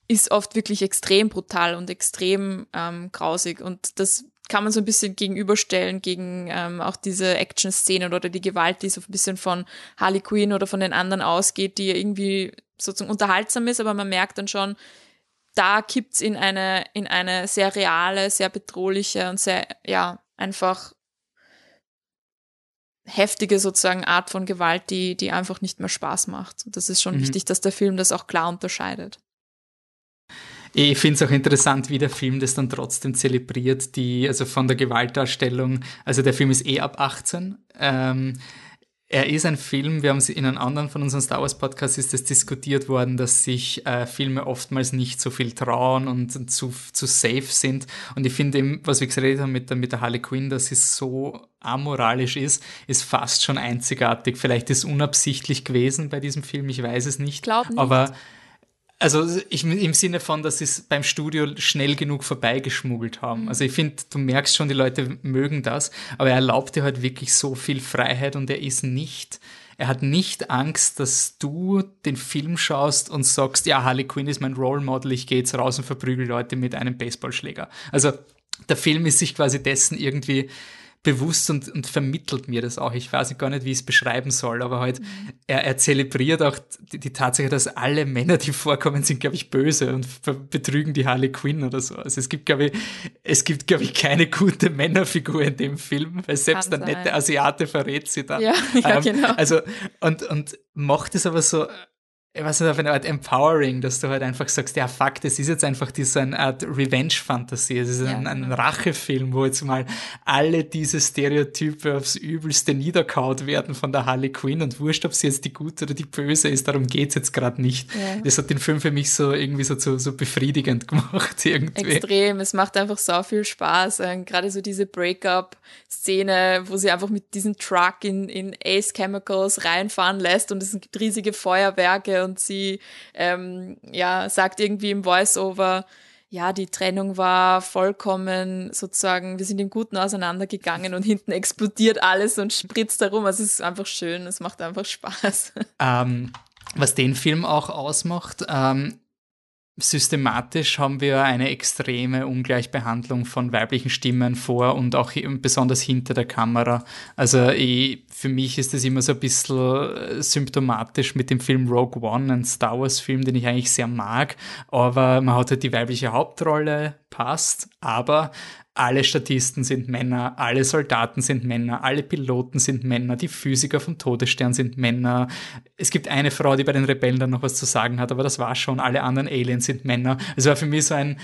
S2: ist oft wirklich extrem brutal und extrem ähm, grausig. Und das kann man so ein bisschen gegenüberstellen gegen ähm, auch diese Action-Szenen oder die Gewalt, die so ein bisschen von Harley Quinn oder von den anderen ausgeht, die irgendwie sozusagen unterhaltsam ist, aber man merkt dann schon, da kippt's in eine, in eine sehr reale, sehr bedrohliche und sehr, ja, einfach heftige sozusagen Art von Gewalt, die, die einfach nicht mehr Spaß macht. Und das ist schon mhm. wichtig, dass der Film das auch klar unterscheidet.
S1: Ich finde es auch interessant, wie der Film das dann trotzdem zelebriert, die, also von der Gewaltdarstellung, also der Film ist eh ab 18. Ähm, er ist ein Film, wir haben es in einem anderen von unseren Star Wars Podcasts ist es diskutiert worden, dass sich äh, Filme oftmals nicht so viel trauen und zu, zu safe sind. Und ich finde eben, was wir geredet haben mit der, mit der Harley Quinn, dass sie so amoralisch ist, ist fast schon einzigartig. Vielleicht ist es unabsichtlich gewesen bei diesem Film, ich weiß es nicht.
S2: Glaub nicht.
S1: Aber also ich, im Sinne von, dass sie es beim Studio schnell genug vorbeigeschmuggelt haben. Also ich finde, du merkst schon, die Leute mögen das, aber er erlaubt dir halt wirklich so viel Freiheit und er ist nicht, er hat nicht Angst, dass du den Film schaust und sagst, ja, Harley Quinn ist mein Role Model, ich gehe jetzt raus und verprügel Leute mit einem Baseballschläger. Also der Film ist sich quasi dessen irgendwie bewusst und, und vermittelt mir das auch. Ich weiß gar nicht, wie ich es beschreiben soll, aber halt, mhm. er, er zelebriert auch die, die, Tatsache, dass alle Männer, die vorkommen, sind, glaube ich, böse und betrügen die Harley Quinn oder so. Also es gibt, glaube ich, es gibt, glaube ich, keine gute Männerfigur in dem Film, weil selbst Kann der sein. nette Asiate verrät sie dann.
S2: Ja, ja ähm, genau.
S1: Also, und, und macht es aber so, weiß nicht, auf eine Art empowering, dass du halt einfach sagst, ja, fuck, das ist jetzt einfach diese eine Art Revenge-Fantasie. Es ist ja, ein, ein. Rachefilm, wo jetzt mal alle diese Stereotype aufs Übelste niederkaut werden von der Harley Quinn und wurscht, ob sie jetzt die gute oder die böse ist, darum geht's jetzt gerade nicht. Ja. Das hat den Film für mich so irgendwie so, so, so befriedigend gemacht irgendwie.
S2: Extrem, es macht einfach so viel Spaß. Ähm, gerade so diese Breakup-Szene, wo sie einfach mit diesem Truck in, in Ace Chemicals reinfahren lässt und es gibt riesige Feuerwerke und sie ähm, ja sagt irgendwie im Voiceover, ja, die Trennung war vollkommen sozusagen, wir sind im Guten auseinandergegangen und hinten explodiert alles und spritzt herum. Also es ist einfach schön, es macht einfach Spaß.
S1: Ähm, was den Film auch ausmacht, ähm, systematisch haben wir eine extreme Ungleichbehandlung von weiblichen Stimmen vor und auch besonders hinter der Kamera. Also ich, für mich ist das immer so ein bisschen äh, symptomatisch mit dem Film Rogue One, ein Star Wars Film, den ich eigentlich sehr mag, aber man hat halt die weibliche Hauptrolle, passt, aber alle Statisten sind Männer, alle Soldaten sind Männer, alle Piloten sind Männer, die Physiker vom Todesstern sind Männer. Es gibt eine Frau, die bei den Rebellen dann noch was zu sagen hat, aber das war schon. Alle anderen Aliens sind Männer. Es war für mich so ein.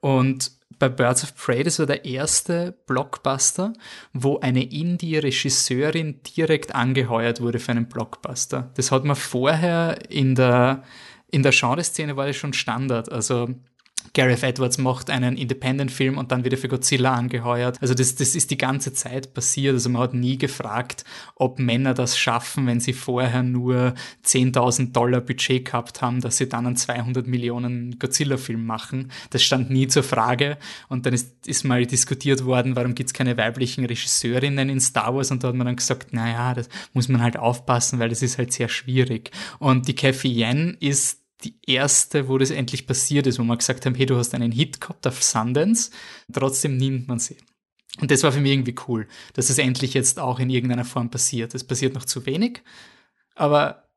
S1: Und bei Birds of Prey, das war der erste Blockbuster, wo eine Indie-Regisseurin direkt angeheuert wurde für einen Blockbuster. Das hat man vorher in der, in der Genreszene war das schon Standard. Also Gareth Edwards macht einen Independent-Film und dann wird er für Godzilla angeheuert. Also das, das ist die ganze Zeit passiert. Also man hat nie gefragt, ob Männer das schaffen, wenn sie vorher nur 10.000 Dollar Budget gehabt haben, dass sie dann einen 200 Millionen Godzilla-Film machen. Das stand nie zur Frage. Und dann ist, ist mal diskutiert worden, warum gibt es keine weiblichen Regisseurinnen in Star Wars? Und da hat man dann gesagt, naja, das muss man halt aufpassen, weil das ist halt sehr schwierig. Und die Kathy Yen ist die erste, wo das endlich passiert ist, wo wir gesagt haben, hey, du hast einen Hit gehabt auf Sundance, trotzdem nimmt man sie. Und das war für mich irgendwie cool, dass es endlich jetzt auch in irgendeiner Form passiert. Es passiert noch zu wenig, aber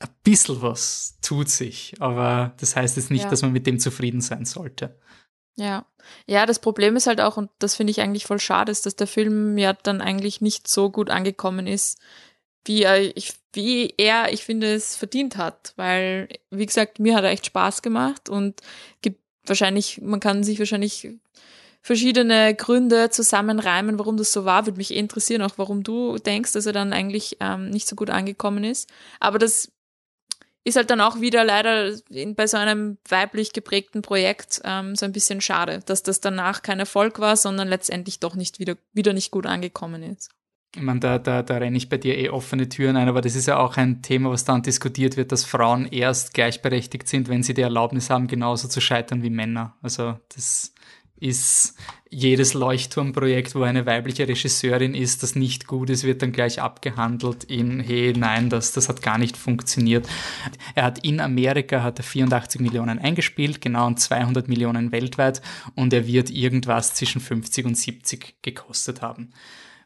S1: ein bisschen was tut sich. Aber das heißt jetzt nicht, ja. dass man mit dem zufrieden sein sollte.
S2: Ja. Ja, das Problem ist halt auch, und das finde ich eigentlich voll schade, ist, dass der Film ja dann eigentlich nicht so gut angekommen ist, wie er, ich, wie er, ich finde, es verdient hat. Weil, wie gesagt, mir hat er echt Spaß gemacht und gibt wahrscheinlich, man kann sich wahrscheinlich verschiedene Gründe zusammenreimen, warum das so war. Würde mich eh interessieren, auch warum du denkst, dass er dann eigentlich ähm, nicht so gut angekommen ist. Aber das ist halt dann auch wieder leider in, bei so einem weiblich geprägten Projekt ähm, so ein bisschen schade, dass das danach kein Erfolg war, sondern letztendlich doch nicht wieder, wieder nicht gut angekommen ist
S1: ich meine, da, da, da renne ich bei dir eh offene Türen ein, aber das ist ja auch ein Thema, was dann diskutiert wird, dass Frauen erst gleichberechtigt sind, wenn sie die Erlaubnis haben, genauso zu scheitern wie Männer. Also das ist jedes Leuchtturmprojekt, wo eine weibliche Regisseurin ist, das nicht gut ist, wird dann gleich abgehandelt in, hey, nein, das, das hat gar nicht funktioniert. Er hat in Amerika hat er 84 Millionen eingespielt, genau und 200 Millionen weltweit und er wird irgendwas zwischen 50 und 70 gekostet haben.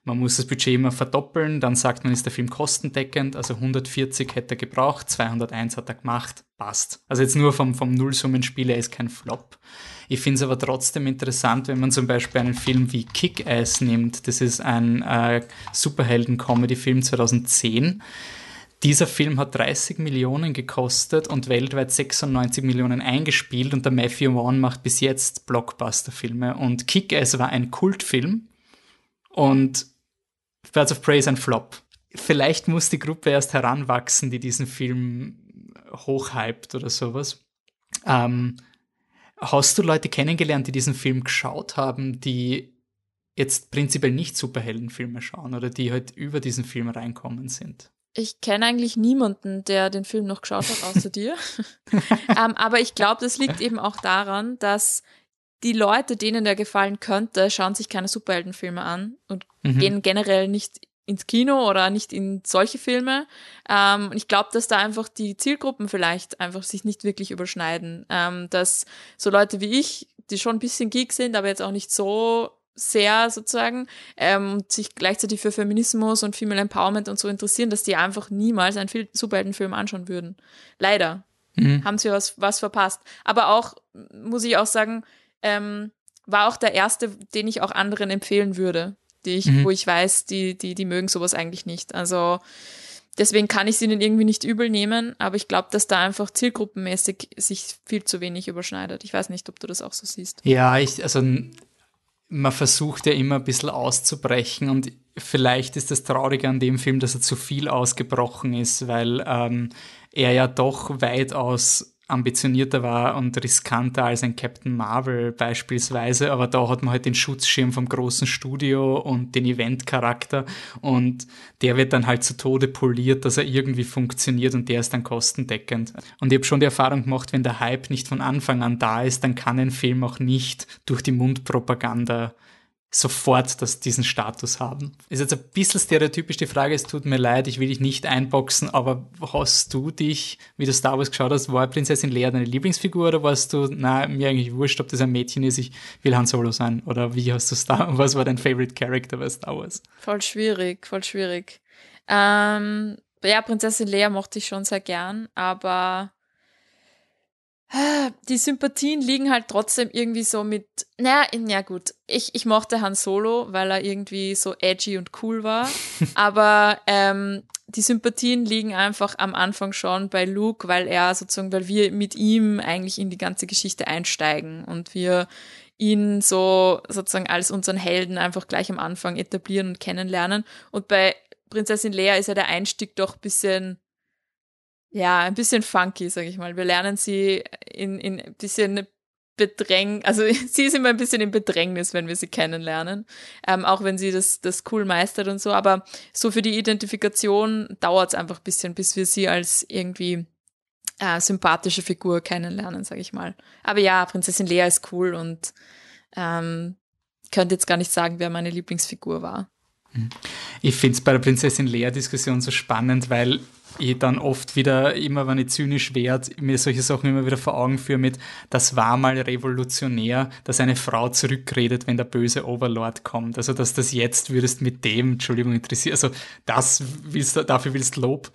S1: Man muss das Budget immer verdoppeln, dann sagt man, ist der Film kostendeckend, also 140 hätte er gebraucht, 201 hat er gemacht, passt. Also jetzt nur vom, vom Nullsummenspiel, er ist kein Flop. Ich finde es aber trotzdem interessant, wenn man zum Beispiel einen Film wie Kick-Ass nimmt. Das ist ein äh, Superhelden-Comedy-Film 2010 dieser Film hat 30 Millionen gekostet und weltweit 96 Millionen eingespielt und der Matthew Vaughn macht bis jetzt Blockbuster-Filme und Kick-Ass war ein Kultfilm und Birds of Prey ist ein Flop. Vielleicht muss die Gruppe erst heranwachsen, die diesen Film hochhypt oder sowas. Ähm, hast du Leute kennengelernt, die diesen Film geschaut haben, die jetzt prinzipiell nicht Superheldenfilme schauen oder die halt über diesen Film reinkommen sind?
S2: Ich kenne eigentlich niemanden, der den Film noch geschaut hat, außer dir. ähm, aber ich glaube, das liegt eben auch daran, dass die Leute, denen der gefallen könnte, schauen sich keine Superheldenfilme an und mhm. gehen generell nicht ins Kino oder nicht in solche Filme. Ähm, und ich glaube, dass da einfach die Zielgruppen vielleicht einfach sich nicht wirklich überschneiden. Ähm, dass so Leute wie ich, die schon ein bisschen geek sind, aber jetzt auch nicht so sehr sozusagen ähm, und sich gleichzeitig für Feminismus und Female Empowerment und so interessieren, dass die einfach niemals einen Superheldenfilm anschauen würden. Leider mhm. haben sie was, was verpasst. Aber auch, muss ich auch sagen, ähm, war auch der erste, den ich auch anderen empfehlen würde, die ich, mhm. wo ich weiß, die, die, die mögen sowas eigentlich nicht. Also deswegen kann ich sie ihnen irgendwie nicht übel nehmen, aber ich glaube, dass da einfach zielgruppenmäßig sich viel zu wenig überschneidet. Ich weiß nicht, ob du das auch so siehst.
S1: Ja, ich, also man versucht ja immer ein bisschen auszubrechen und vielleicht ist das Traurige an dem Film, dass er zu viel ausgebrochen ist, weil ähm, er ja doch weitaus ambitionierter war und riskanter als ein Captain Marvel beispielsweise, aber da hat man halt den Schutzschirm vom großen Studio und den Eventcharakter und der wird dann halt zu Tode poliert, dass er irgendwie funktioniert und der ist dann kostendeckend. Und ich habe schon die Erfahrung gemacht, wenn der Hype nicht von Anfang an da ist, dann kann ein Film auch nicht durch die Mundpropaganda sofort das, diesen Status haben. Ist jetzt ein bisschen stereotypisch die Frage, es tut mir leid, ich will dich nicht einboxen, aber hast du dich, wie du Star Wars geschaut hast, war Prinzessin Leia deine Lieblingsfigur oder warst du, na, mir eigentlich wurscht, ob das ein Mädchen ist, ich will Han Solo sein? Oder wie hast du Star, was war dein Favorite Character bei Star Wars?
S2: Voll schwierig, voll schwierig. Ähm, ja, Prinzessin Leia mochte ich schon sehr gern, aber die Sympathien liegen halt trotzdem irgendwie so mit, naja, ja gut, ich, ich mochte Han Solo, weil er irgendwie so edgy und cool war, aber ähm, die Sympathien liegen einfach am Anfang schon bei Luke, weil er sozusagen, weil wir mit ihm eigentlich in die ganze Geschichte einsteigen und wir ihn so sozusagen als unseren Helden einfach gleich am Anfang etablieren und kennenlernen. Und bei Prinzessin Leia ist ja der Einstieg doch bisschen ja, ein bisschen funky, sag ich mal. Wir lernen sie in, in ein bisschen Bedräng, also sie ist immer ein bisschen im Bedrängnis, wenn wir sie kennenlernen, ähm, auch wenn sie das, das cool meistert und so, aber so für die Identifikation dauert es einfach ein bisschen, bis wir sie als irgendwie äh, sympathische Figur kennenlernen, sag ich mal. Aber ja, Prinzessin Lea ist cool und ähm, könnte jetzt gar nicht sagen, wer meine Lieblingsfigur war.
S1: Ich finde es bei der Prinzessin Lea-Diskussion so spannend, weil ich dann oft wieder, immer wenn ich zynisch werde, mir solche Sachen immer wieder vor Augen führe mit, das war mal revolutionär, dass eine Frau zurückredet, wenn der böse Overlord kommt. Also, dass das jetzt würdest mit dem, Entschuldigung, interessiert, also das willst du, dafür willst Lob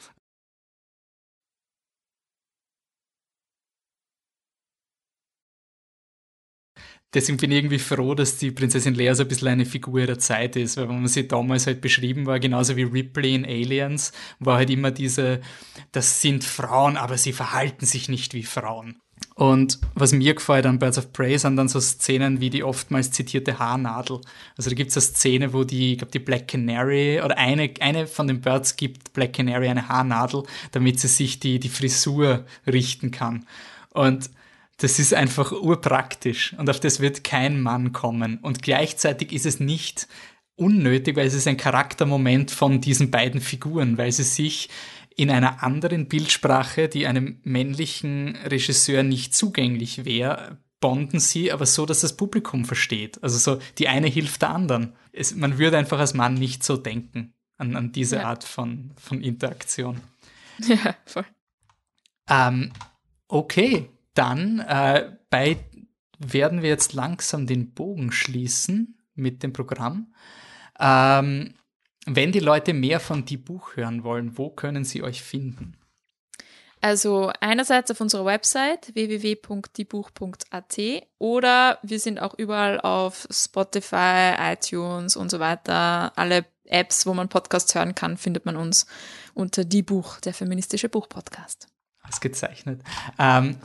S1: deswegen bin ich irgendwie froh, dass die Prinzessin Leia so ein bisschen eine Figur ihrer Zeit ist, weil wenn man sie damals halt beschrieben war, genauso wie Ripley in Aliens, war halt immer diese, das sind Frauen, aber sie verhalten sich nicht wie Frauen. Und was mir gefällt an Birds of Prey sind dann so Szenen wie die oftmals zitierte Haarnadel. Also da gibt es eine Szene, wo die, ich glaube, die Black Canary oder eine, eine von den Birds gibt Black Canary eine Haarnadel, damit sie sich die, die Frisur richten kann. Und das ist einfach urpraktisch und auf das wird kein Mann kommen. Und gleichzeitig ist es nicht unnötig, weil es ist ein Charaktermoment von diesen beiden Figuren, weil sie sich in einer anderen Bildsprache, die einem männlichen Regisseur nicht zugänglich wäre, bonden sie, aber so, dass das Publikum versteht. Also so, die eine hilft der anderen. Es, man würde einfach als Mann nicht so denken an, an diese ja. Art von, von Interaktion.
S2: Ja, voll.
S1: Ähm, okay, dann äh, bei werden wir jetzt langsam den Bogen schließen mit dem Programm. Ähm, wenn die Leute mehr von die Buch hören wollen, wo können sie euch finden?
S2: Also einerseits auf unserer Website www.diebuch.at oder wir sind auch überall auf Spotify, iTunes und so weiter. Alle Apps, wo man Podcasts hören kann, findet man uns unter Die Buch, der feministische Buchpodcast.
S1: Ausgezeichnet. Ähm,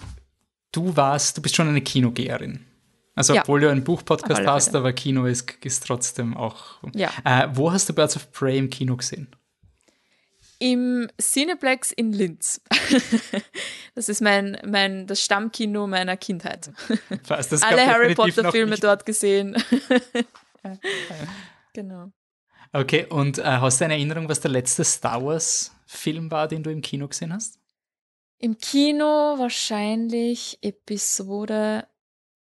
S1: du warst, du bist schon eine Kinogeherin. Also, ja. obwohl du einen Buchpodcast hast, aber Kino ist, ist trotzdem auch.
S2: Ja.
S1: Äh, wo hast du Birds of Prey im Kino gesehen?
S2: Im Cineplex in Linz. das ist mein, mein, das Stammkino meiner Kindheit.
S1: Fast, das
S2: Alle Harry Potter-Filme dort gesehen. genau.
S1: Okay, und äh, hast du eine Erinnerung, was der letzte Star Wars-Film war, den du im Kino gesehen hast?
S2: Im Kino wahrscheinlich Episode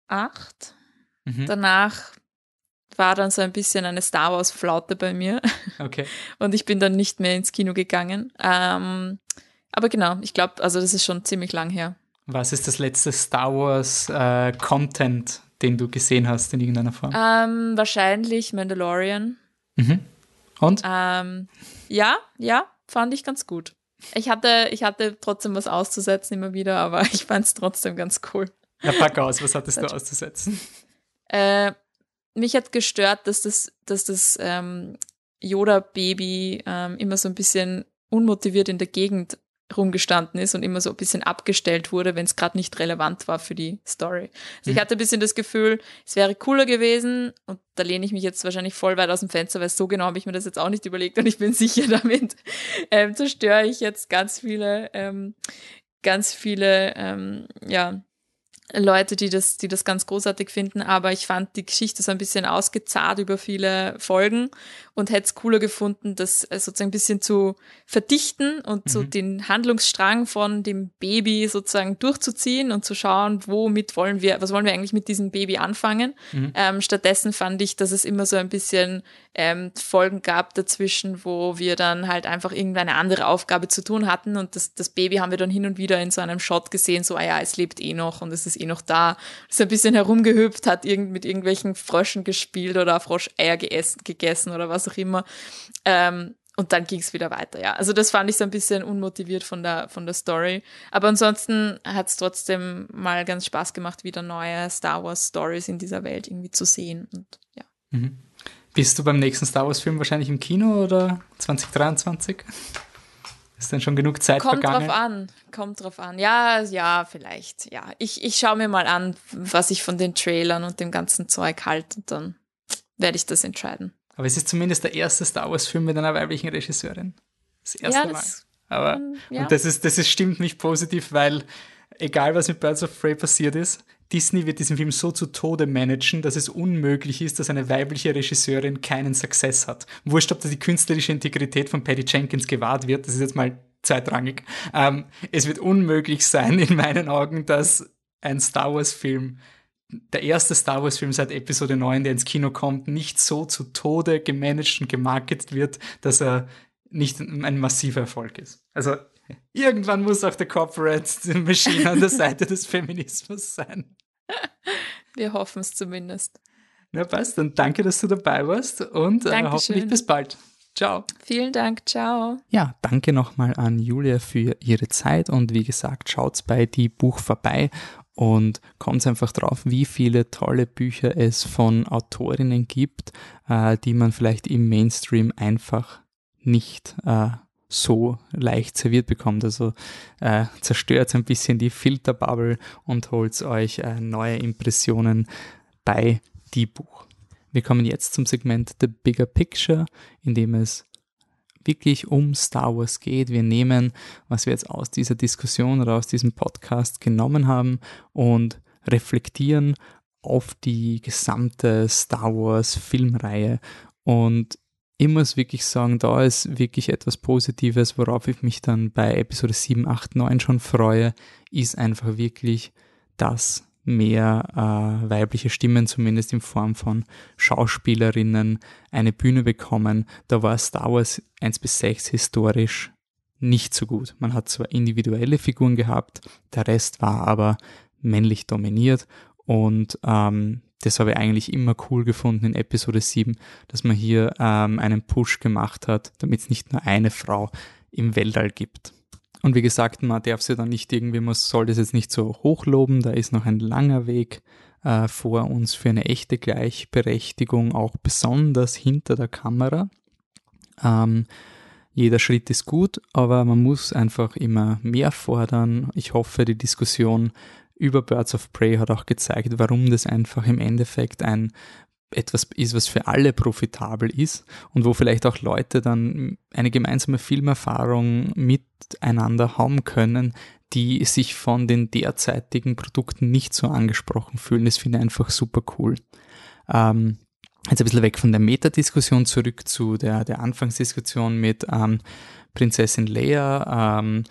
S2: 8. Mhm. Danach war dann so ein bisschen eine Star Wars-Flaute bei mir.
S1: Okay.
S2: Und ich bin dann nicht mehr ins Kino gegangen. Ähm, aber genau, ich glaube, also das ist schon ziemlich lang her.
S1: Was ist das letzte Star Wars-Content, äh, den du gesehen hast in irgendeiner Form?
S2: Ähm, wahrscheinlich Mandalorian.
S1: Mhm. Und?
S2: Ähm, ja, ja, fand ich ganz gut. Ich hatte, ich hatte trotzdem was auszusetzen immer wieder, aber ich fand es trotzdem ganz cool.
S1: Ja, pack aus, was hattest du auszusetzen?
S2: Äh, mich hat gestört, dass das, dass das ähm, Yoda-Baby ähm, immer so ein bisschen unmotiviert in der Gegend rumgestanden ist und immer so ein bisschen abgestellt wurde, wenn es gerade nicht relevant war für die Story. Also mhm. ich hatte ein bisschen das Gefühl, es wäre cooler gewesen und da lehne ich mich jetzt wahrscheinlich voll weit aus dem Fenster, weil so genau habe ich mir das jetzt auch nicht überlegt und ich bin sicher, damit ähm, zerstöre ich jetzt ganz viele, ähm, ganz viele, ähm, ja, Leute, die das, die das ganz großartig finden, aber ich fand die Geschichte so ein bisschen ausgezahlt über viele Folgen und hätte es cooler gefunden, das äh, sozusagen ein bisschen zu verdichten und mhm. so den Handlungsstrang von dem Baby sozusagen durchzuziehen und zu schauen, womit wollen wir, was wollen wir eigentlich mit diesem Baby anfangen. Mhm. Ähm, stattdessen fand ich, dass es immer so ein bisschen ähm, Folgen gab dazwischen, wo wir dann halt einfach irgendeine andere Aufgabe zu tun hatten und das, das Baby haben wir dann hin und wieder in so einem Shot gesehen, so, ah ja, es lebt eh noch und es ist eh noch da. Ist ein bisschen herumgehüpft, hat irgend, mit irgendwelchen Fröschen gespielt oder Froscheier gegessen, gegessen oder was auch immer. Ähm, und dann ging es wieder weiter, ja. Also das fand ich so ein bisschen unmotiviert von der, von der Story. Aber ansonsten hat es trotzdem mal ganz Spaß gemacht, wieder neue Star Wars Stories in dieser Welt irgendwie zu sehen. Und ja.
S1: Mhm. Bist du beim nächsten Star Wars Film wahrscheinlich im Kino oder 2023? Ist denn schon genug Zeit
S2: Kommt
S1: vergangen?
S2: drauf an, kommt drauf an. Ja, ja, vielleicht, ja. Ich, ich schaue mir mal an, was ich von den Trailern und dem ganzen Zeug halte und dann werde ich das entscheiden.
S1: Aber es ist zumindest der erste Star Wars-Film mit einer weiblichen Regisseurin. Das erste ja, das, Mal. Aber ja. und das ist, das ist, stimmt mich positiv, weil egal was mit Birds of Prey passiert ist, Disney wird diesen Film so zu Tode managen, dass es unmöglich ist, dass eine weibliche Regisseurin keinen Success hat. Wurscht, ob da die künstlerische Integrität von Patty Jenkins gewahrt wird, das ist jetzt mal zweitrangig. Ähm, es wird unmöglich sein, in meinen Augen, dass ein Star Wars-Film der erste Star Wars-Film seit Episode 9, der ins Kino kommt, nicht so zu Tode gemanagt und gemarketet wird, dass er nicht ein massiver Erfolg ist. Also irgendwann muss auch der Corporate Machine an der Seite des Feminismus sein.
S2: Wir hoffen es zumindest.
S1: Na passt, dann danke, dass du dabei warst und äh, hoffentlich bis bald. Ciao.
S2: Vielen Dank, ciao.
S1: Ja, danke nochmal an Julia für ihre Zeit und wie gesagt, schaut bei die Buch vorbei und kommt einfach drauf, wie viele tolle Bücher es von Autorinnen gibt, äh, die man vielleicht im Mainstream einfach nicht äh, so leicht serviert bekommt. Also äh, zerstört ein bisschen die Filterbubble und holt euch äh, neue Impressionen bei die Buch. Wir kommen jetzt zum Segment The Bigger Picture, in dem es wirklich um Star Wars geht. Wir nehmen, was wir jetzt aus dieser Diskussion oder aus diesem Podcast genommen haben und reflektieren auf die gesamte Star Wars Filmreihe. Und ich muss wirklich sagen, da ist wirklich etwas Positives, worauf ich mich dann bei Episode 7, 8, 9 schon freue, ist einfach wirklich, dass mehr äh, weibliche Stimmen, zumindest in Form von Schauspielerinnen, eine Bühne bekommen. Da war Star Wars 1 bis 6 historisch nicht so gut. Man hat zwar individuelle Figuren gehabt, der Rest war aber männlich dominiert und ähm, das habe ich eigentlich immer cool gefunden in Episode 7, dass man hier ähm, einen Push gemacht hat, damit es nicht nur eine Frau im Weltall gibt. Und wie gesagt, man darf sie dann nicht irgendwie, man soll das jetzt nicht so hochloben, da ist noch ein langer Weg äh, vor uns für eine echte Gleichberechtigung, auch besonders hinter der Kamera. Ähm, jeder Schritt ist gut, aber man muss einfach immer mehr fordern. Ich hoffe, die Diskussion über Birds of Prey hat auch gezeigt, warum das einfach im Endeffekt ein etwas ist, was für alle profitabel ist und wo vielleicht auch Leute dann eine gemeinsame Filmerfahrung miteinander haben können, die sich von den derzeitigen Produkten nicht so angesprochen fühlen. Das finde ich einfach super cool. Ähm, jetzt ein bisschen weg von der Metadiskussion zurück zu der, der Anfangsdiskussion mit ähm, Prinzessin Leia. Ähm,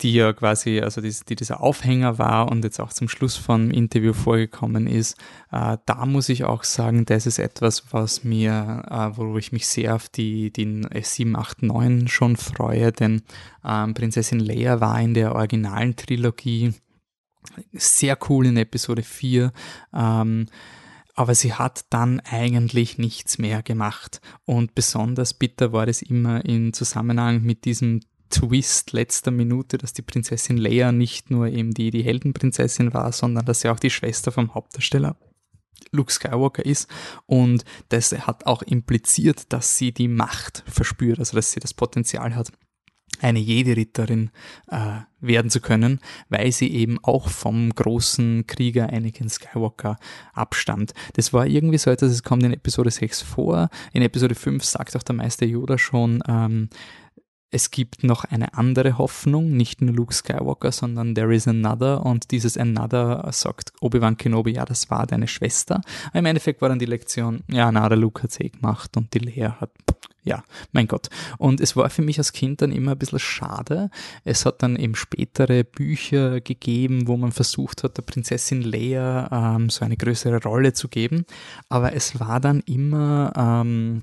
S1: die ja quasi, also die, die dieser Aufhänger war und jetzt auch zum Schluss vom Interview vorgekommen ist, äh, da muss ich auch sagen, das ist etwas, was mir, äh, wo ich mich sehr auf die, die 7, 8, 9 schon freue, denn ähm, Prinzessin Leia war in der originalen Trilogie sehr cool in Episode 4, ähm, aber sie hat dann eigentlich nichts mehr gemacht. Und besonders bitter war es immer in Zusammenhang mit diesem Twist letzter Minute, dass die Prinzessin Leia nicht nur eben die, die Heldenprinzessin war, sondern dass sie auch die Schwester vom Hauptdarsteller Luke Skywalker ist und das hat auch impliziert, dass sie die Macht verspürt, also dass sie das Potenzial hat, eine Jedi-Ritterin äh, werden zu können, weil sie eben auch vom großen Krieger Anakin Skywalker abstammt. Das war irgendwie so etwas, es kommt in Episode 6 vor. In Episode 5 sagt auch der Meister Yoda schon, ähm, es gibt noch eine andere Hoffnung, nicht nur Luke Skywalker, sondern there is another und dieses another sagt Obi-Wan Kenobi, ja, das war deine Schwester. Aber Im Endeffekt war dann die Lektion, ja, na, der Luke hat eh gemacht und die Lea hat, ja, mein Gott. Und es war für mich als Kind dann immer ein bisschen schade. Es hat dann eben spätere Bücher gegeben, wo man versucht hat, der Prinzessin Lea ähm, so eine größere Rolle zu geben. Aber es war dann immer, ähm,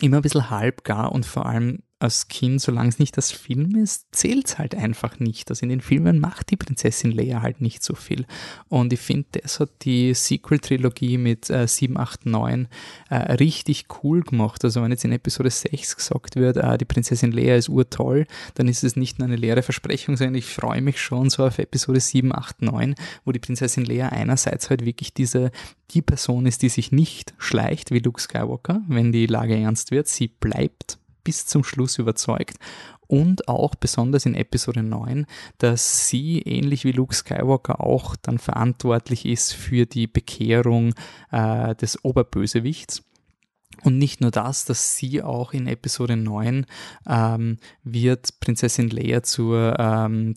S1: immer ein bisschen halbgar und vor allem als Kind, solange es nicht das Film ist, zählt es halt einfach nicht. Also in den Filmen macht die Prinzessin Leia halt nicht so viel. Und ich finde, das hat die Sequel-Trilogie mit äh, 7, 8, 9 äh, richtig cool gemacht. Also wenn jetzt in Episode 6 gesagt wird, äh, die Prinzessin Leia ist urtoll, dann ist es nicht nur eine leere Versprechung, sondern ich freue mich schon so auf Episode 7, 8, 9, wo die Prinzessin Leia einerseits halt wirklich diese, die Person ist, die sich nicht schleicht wie Luke Skywalker, wenn die Lage ernst wird. Sie bleibt bis zum Schluss überzeugt und auch besonders in Episode 9, dass sie ähnlich wie Luke Skywalker auch dann verantwortlich ist für die Bekehrung äh, des Oberbösewichts. Und nicht nur das, dass sie auch in Episode 9 ähm, wird Prinzessin Leia zur ähm,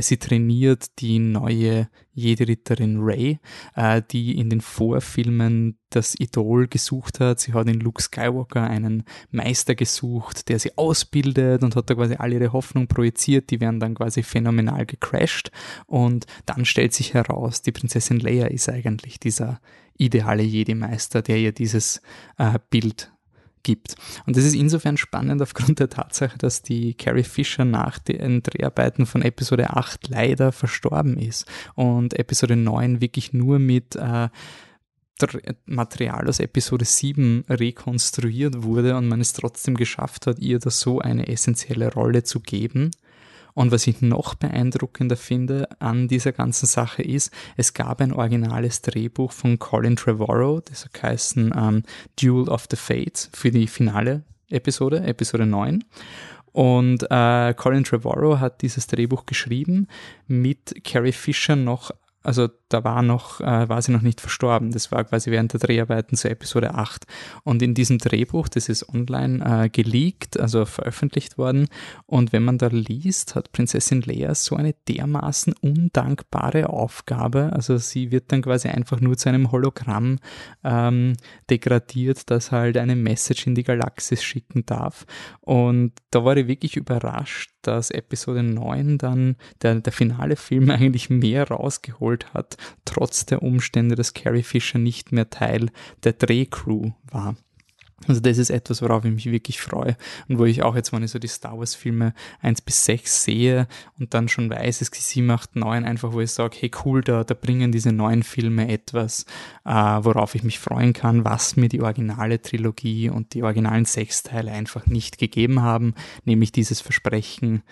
S1: sie trainiert die neue Jedi-Ritterin Rey, äh, die in den Vorfilmen das Idol gesucht hat. Sie hat in Luke Skywalker einen Meister gesucht, der sie ausbildet und hat da quasi all ihre Hoffnung projiziert. Die werden dann quasi phänomenal gecrashed. Und dann stellt sich heraus, die Prinzessin Leia ist eigentlich dieser ideale Jedi-Meister, der ihr dieses äh, Bild gibt. Und das ist insofern spannend aufgrund der Tatsache, dass die Carrie Fisher nach den Dreharbeiten von Episode 8 leider verstorben ist und Episode 9 wirklich nur mit äh, Material aus Episode 7 rekonstruiert wurde und man es trotzdem geschafft hat, ihr da so eine essentielle Rolle zu geben. Und was ich noch beeindruckender finde an dieser ganzen Sache ist, es gab ein originales Drehbuch von Colin Trevorrow, das hat geheißen ähm, Duel of the Fates für die finale Episode, Episode 9. Und äh, Colin Trevorrow hat dieses Drehbuch geschrieben mit Carrie Fisher noch also da war noch, äh, war sie noch nicht verstorben. Das war quasi während der Dreharbeiten zur Episode 8. Und in diesem Drehbuch, das ist online äh, geleakt, also veröffentlicht worden. Und wenn man da liest, hat Prinzessin Leia so eine dermaßen undankbare Aufgabe. Also sie wird dann quasi einfach nur zu einem Hologramm ähm, degradiert, das halt eine Message in die Galaxis schicken darf. Und da war ich wirklich überrascht, dass Episode 9 dann der, der finale Film eigentlich mehr rausgeholt hat, trotz der Umstände, dass Carrie Fisher nicht mehr Teil der Drehcrew war. Also das ist etwas, worauf ich mich wirklich freue und wo ich auch jetzt, wenn ich so die Star Wars Filme 1 bis 6 sehe und dann schon weiß, es gibt 7, 8, 9, einfach wo ich sage, hey cool, da, da bringen diese neuen Filme etwas, äh, worauf ich mich freuen kann, was mir die originale Trilogie und die originalen sechs Teile einfach nicht gegeben haben, nämlich dieses Versprechen,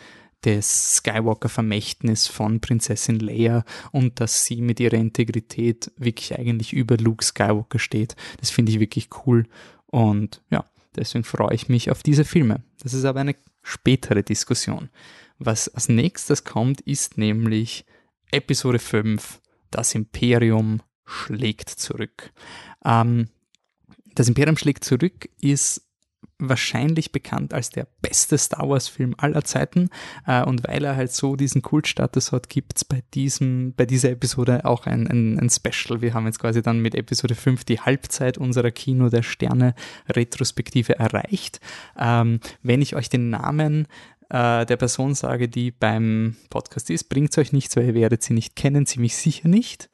S1: des Skywalker-Vermächtnis von Prinzessin Leia und dass sie mit ihrer Integrität wirklich eigentlich über Luke Skywalker steht. Das finde ich wirklich cool und ja, deswegen freue ich mich auf diese Filme. Das ist aber eine spätere Diskussion. Was als nächstes kommt, ist nämlich Episode 5, das Imperium schlägt zurück. Ähm, das Imperium schlägt zurück ist wahrscheinlich bekannt als der beste Star Wars-Film aller Zeiten. Äh, und weil er halt so diesen Kultstatus hat, gibt es bei, bei dieser Episode auch ein, ein, ein Special. Wir haben jetzt quasi dann mit Episode 5 die Halbzeit unserer Kino der Sterne Retrospektive erreicht. Ähm, wenn ich euch den Namen äh, der Person sage, die beim Podcast ist, bringt es euch nichts, weil ihr werdet sie nicht kennen, ziemlich sicher nicht.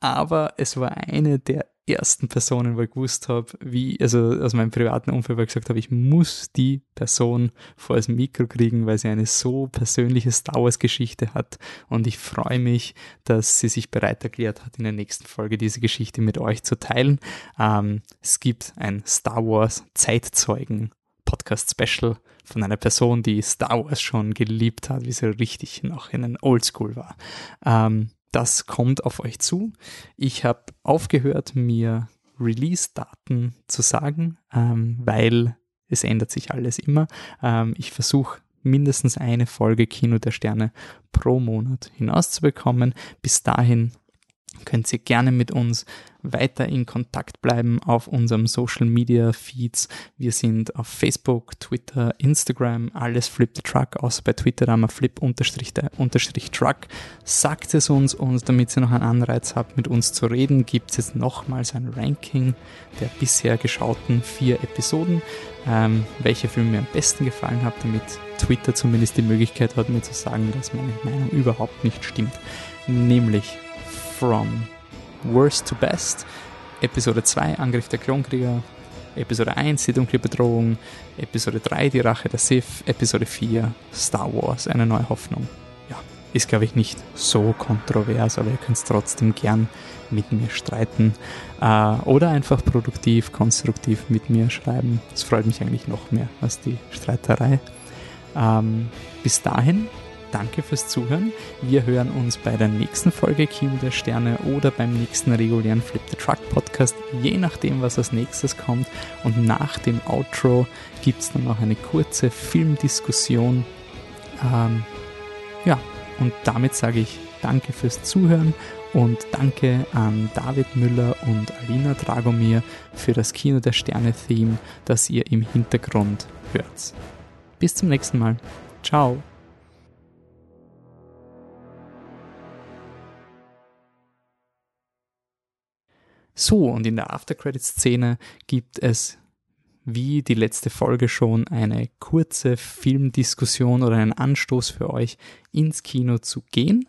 S1: Aber es war eine der ersten Personen, wo ich gewusst habe, wie, also aus meinem privaten Umfeld, wo ich gesagt habe, ich muss die Person vor das Mikro kriegen, weil sie eine so persönliche Star Wars Geschichte hat und ich freue mich, dass sie sich bereit erklärt hat, in der nächsten Folge diese Geschichte mit euch zu teilen. Ähm, es gibt ein Star Wars Zeitzeugen Podcast Special von einer Person, die Star Wars schon geliebt hat, wie sie richtig noch in den Oldschool war. Ähm, das kommt auf euch zu. Ich habe aufgehört, mir Release-Daten zu sagen, ähm, weil es ändert sich alles immer. Ähm, ich versuche mindestens eine Folge Kino der Sterne pro Monat hinauszubekommen. Bis dahin könnt ihr gerne mit uns weiter in Kontakt bleiben auf unserem Social Media Feeds. Wir sind auf Facebook, Twitter, Instagram, alles Flip the Truck, außer bei Twitter haben wir Flip unterstrich, der, unterstrich Truck. Sagt es uns und damit ihr noch einen Anreiz habt, mit uns zu reden, gibt es jetzt nochmals ein Ranking der bisher geschauten vier Episoden, ähm, welche Filme mir am besten gefallen hat, damit Twitter zumindest die Möglichkeit hat, mir zu sagen, dass meine Meinung überhaupt nicht stimmt. Nämlich From Worst to Best, Episode 2 Angriff der Klonkrieger, Episode 1 Die dunkle Bedrohung, Episode 3 Die Rache der Sith, Episode 4 Star Wars Eine neue Hoffnung. Ja, ist glaube ich nicht so kontrovers, aber ihr könnt es trotzdem gern mit mir streiten äh, oder einfach produktiv, konstruktiv mit mir schreiben. Das freut mich eigentlich noch mehr als die Streiterei. Ähm, bis dahin danke fürs Zuhören. Wir hören uns bei der nächsten Folge Kino der Sterne oder beim nächsten regulären Flip the Truck Podcast, je nachdem, was als nächstes kommt. Und nach dem Outro gibt es dann noch eine kurze Filmdiskussion. Ähm, ja, und damit sage ich danke fürs Zuhören und danke an David Müller und Alina Dragomir für das Kino der Sterne Theme, das ihr im Hintergrund hört. Bis zum nächsten Mal. Ciao. So, und in der After-Credit-Szene gibt es, wie die letzte Folge schon, eine kurze Filmdiskussion oder einen Anstoß für euch, ins Kino zu gehen,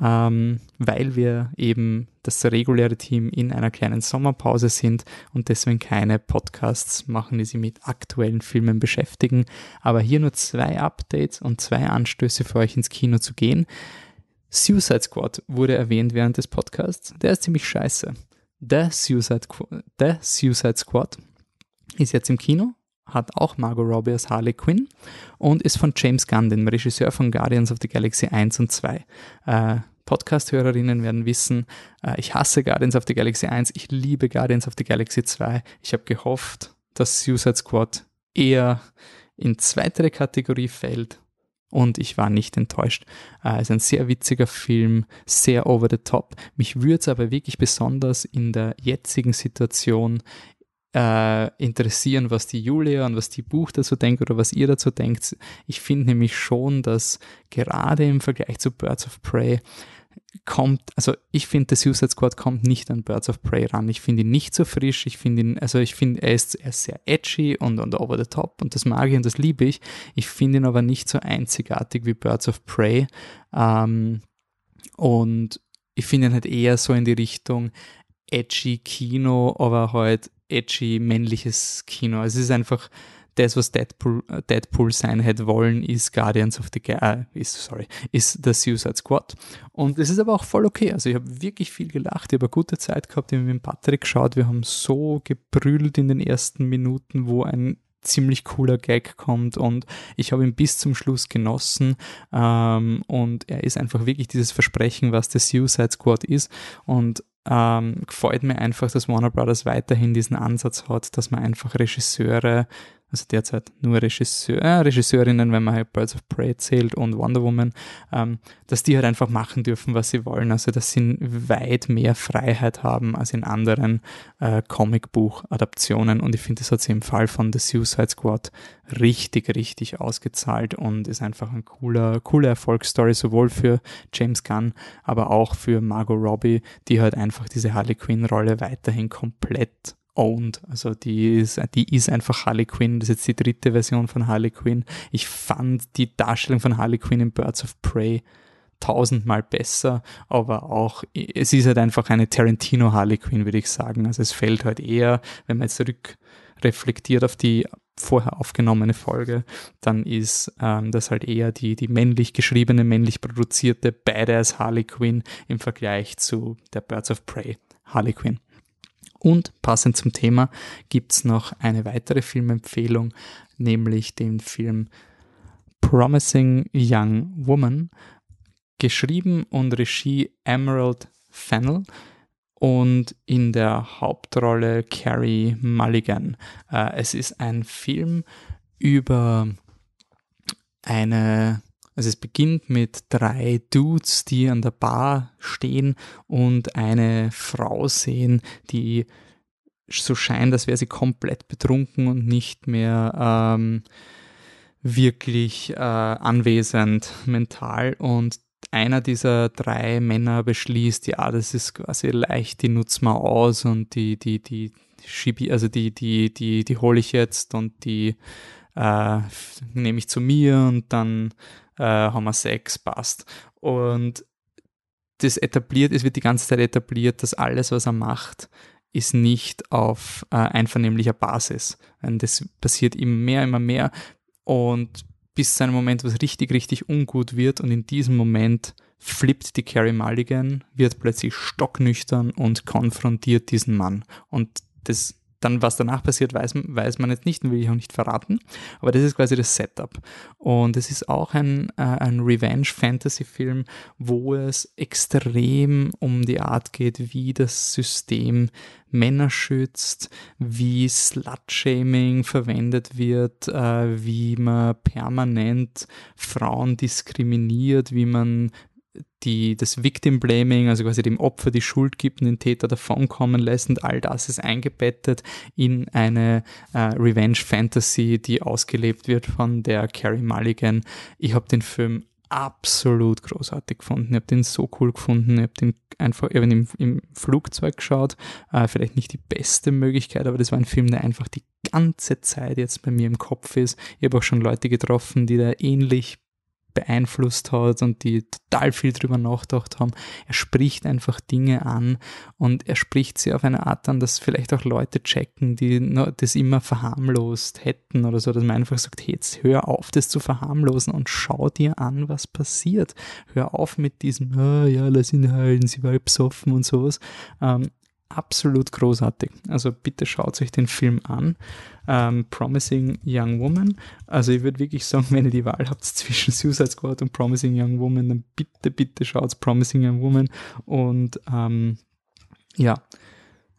S1: ähm, weil wir eben das reguläre Team in einer kleinen Sommerpause sind und deswegen keine Podcasts machen, die sich mit aktuellen Filmen beschäftigen. Aber hier nur zwei Updates und zwei Anstöße für euch ins Kino zu gehen. Suicide Squad wurde erwähnt während des Podcasts. Der ist ziemlich scheiße. The Suicide, The Suicide Squad ist jetzt im Kino, hat auch Margot Robbie als Harley Quinn und ist von James Gunn, dem Regisseur von Guardians of the Galaxy 1 und 2. Äh, Podcast-Hörerinnen werden wissen, äh, ich hasse Guardians of the Galaxy 1, ich liebe Guardians of the Galaxy 2. Ich habe gehofft, dass Suicide Squad eher in zweitere Kategorie fällt und ich war nicht enttäuscht. Äh, es ist ein sehr witziger Film, sehr over the top. Mich würde es aber wirklich besonders in der jetzigen Situation äh, interessieren, was die Julia und was die Buch dazu denkt oder was ihr dazu denkt. Ich finde nämlich schon, dass gerade im Vergleich zu Birds of Prey kommt, also ich finde, der Suicide Squad kommt nicht an Birds of Prey ran. Ich finde ihn nicht so frisch. Ich finde ihn, also ich finde, er ist, er ist sehr edgy und, und over the top und das mag ich und das liebe ich. Ich finde ihn aber nicht so einzigartig wie Birds of Prey. Ähm, und ich finde ihn halt eher so in die Richtung edgy Kino, aber halt edgy, männliches Kino. Es ist einfach das, was Deadpool, Deadpool sein hätte wollen, ist Guardians of the äh, ist, sorry, ist The Suicide Squad. Und es ist aber auch voll okay. Also ich habe wirklich viel gelacht, ich habe eine gute Zeit gehabt, ich habe mit Patrick geschaut, wir haben so gebrüllt in den ersten Minuten, wo ein ziemlich cooler Gag kommt und ich habe ihn bis zum Schluss genossen ähm, und er ist einfach wirklich dieses Versprechen, was der Suicide Squad ist und ähm, gefällt mir einfach, dass Warner Brothers weiterhin diesen Ansatz hat, dass man einfach Regisseure also derzeit nur Regisseur, äh, Regisseurinnen, wenn man halt Birds of Prey zählt und Wonder Woman, ähm, dass die halt einfach machen dürfen, was sie wollen. Also dass sie weit mehr Freiheit haben als in anderen äh, Comicbuch-Adaptionen. Und ich finde, das hat sie im Fall von The Suicide Squad richtig, richtig ausgezahlt und ist einfach ein cooler, coole Erfolgsstory, sowohl für James Gunn, aber auch für Margot Robbie, die halt einfach diese Harley Quinn-Rolle weiterhin komplett owned. Also die ist, die ist einfach Harley Quinn. Das ist jetzt die dritte Version von Harley Quinn. Ich fand die Darstellung von Harley Quinn in Birds of Prey tausendmal besser, aber auch, es ist halt einfach eine Tarantino Harley Quinn, würde ich sagen. Also es fällt halt eher, wenn man jetzt zurückreflektiert auf die vorher aufgenommene Folge, dann ist ähm, das halt eher die, die männlich geschriebene, männlich produzierte Badass Harley Quinn im Vergleich zu der Birds of Prey Harley Quinn. Und passend zum Thema gibt's noch eine weitere Filmempfehlung, nämlich den Film Promising Young Woman, geschrieben und Regie Emerald Fennell und in der Hauptrolle Carrie Mulligan. Äh, es ist ein Film über eine also es beginnt mit drei Dudes, die an der Bar stehen und eine Frau sehen, die so scheint, als wäre sie komplett betrunken und nicht mehr ähm, wirklich äh, anwesend mental. Und einer dieser drei Männer beschließt, ja, das ist quasi leicht, die nutzen wir aus und die, die, die schiebe, also die, die, die, die hole ich jetzt und die äh, nehme ich zu mir und dann äh, haben wir Sex, passt. Und das etabliert, es wird die ganze Zeit etabliert, dass alles, was er macht, ist nicht auf äh, einvernehmlicher Basis. Und das passiert immer mehr, immer mehr. Und bis zu einem Moment, wo es richtig, richtig ungut wird. Und in diesem Moment flippt die Carrie Mulligan, wird plötzlich stocknüchtern und konfrontiert diesen Mann. Und das dann, was danach passiert, weiß, weiß man jetzt nicht, will ich auch nicht verraten. Aber das ist quasi das Setup. Und es ist auch ein, äh, ein Revenge-Fantasy-Film, wo es extrem um die Art geht, wie das System Männer schützt, wie Slut-Shaming verwendet wird, äh, wie man permanent Frauen diskriminiert, wie man die, das Victim Blaming, also quasi dem Opfer die Schuld gibt und den Täter davonkommen lässt und all das ist eingebettet in eine äh, Revenge Fantasy, die ausgelebt wird von der Carrie Mulligan. Ich habe den Film absolut großartig gefunden. Ich habe den so cool gefunden. Ich habe den einfach ich im, im Flugzeug geschaut. Äh, vielleicht nicht die beste Möglichkeit, aber das war ein Film, der einfach die ganze Zeit jetzt bei mir im Kopf ist. Ich habe auch schon Leute getroffen, die da ähnlich beeinflusst hat und die total viel drüber nachgedacht haben. Er spricht einfach Dinge an und er spricht sie auf eine Art an, dass vielleicht auch Leute checken, die das immer verharmlost hätten oder so, dass man einfach sagt, hey, jetzt hör auf, das zu verharmlosen und schau dir an, was passiert. Hör auf mit diesem, oh, ja, lass ihn halten, sie war besoffen und sowas. Ähm, absolut großartig. Also bitte schaut euch den Film an. Ähm, Promising Young Woman. Also ich würde wirklich sagen, wenn ihr die Wahl habt zwischen Suicide Squad und Promising Young Woman, dann bitte, bitte schaut Promising Young Woman. Und ähm, ja,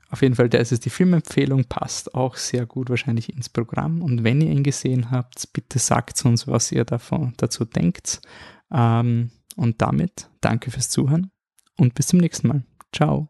S1: auf jeden Fall, das ist die Filmempfehlung, passt auch sehr gut wahrscheinlich ins Programm. Und wenn ihr ihn gesehen habt, bitte sagt uns, was ihr davon, dazu denkt. Ähm, und damit danke fürs Zuhören und bis zum nächsten Mal. Ciao.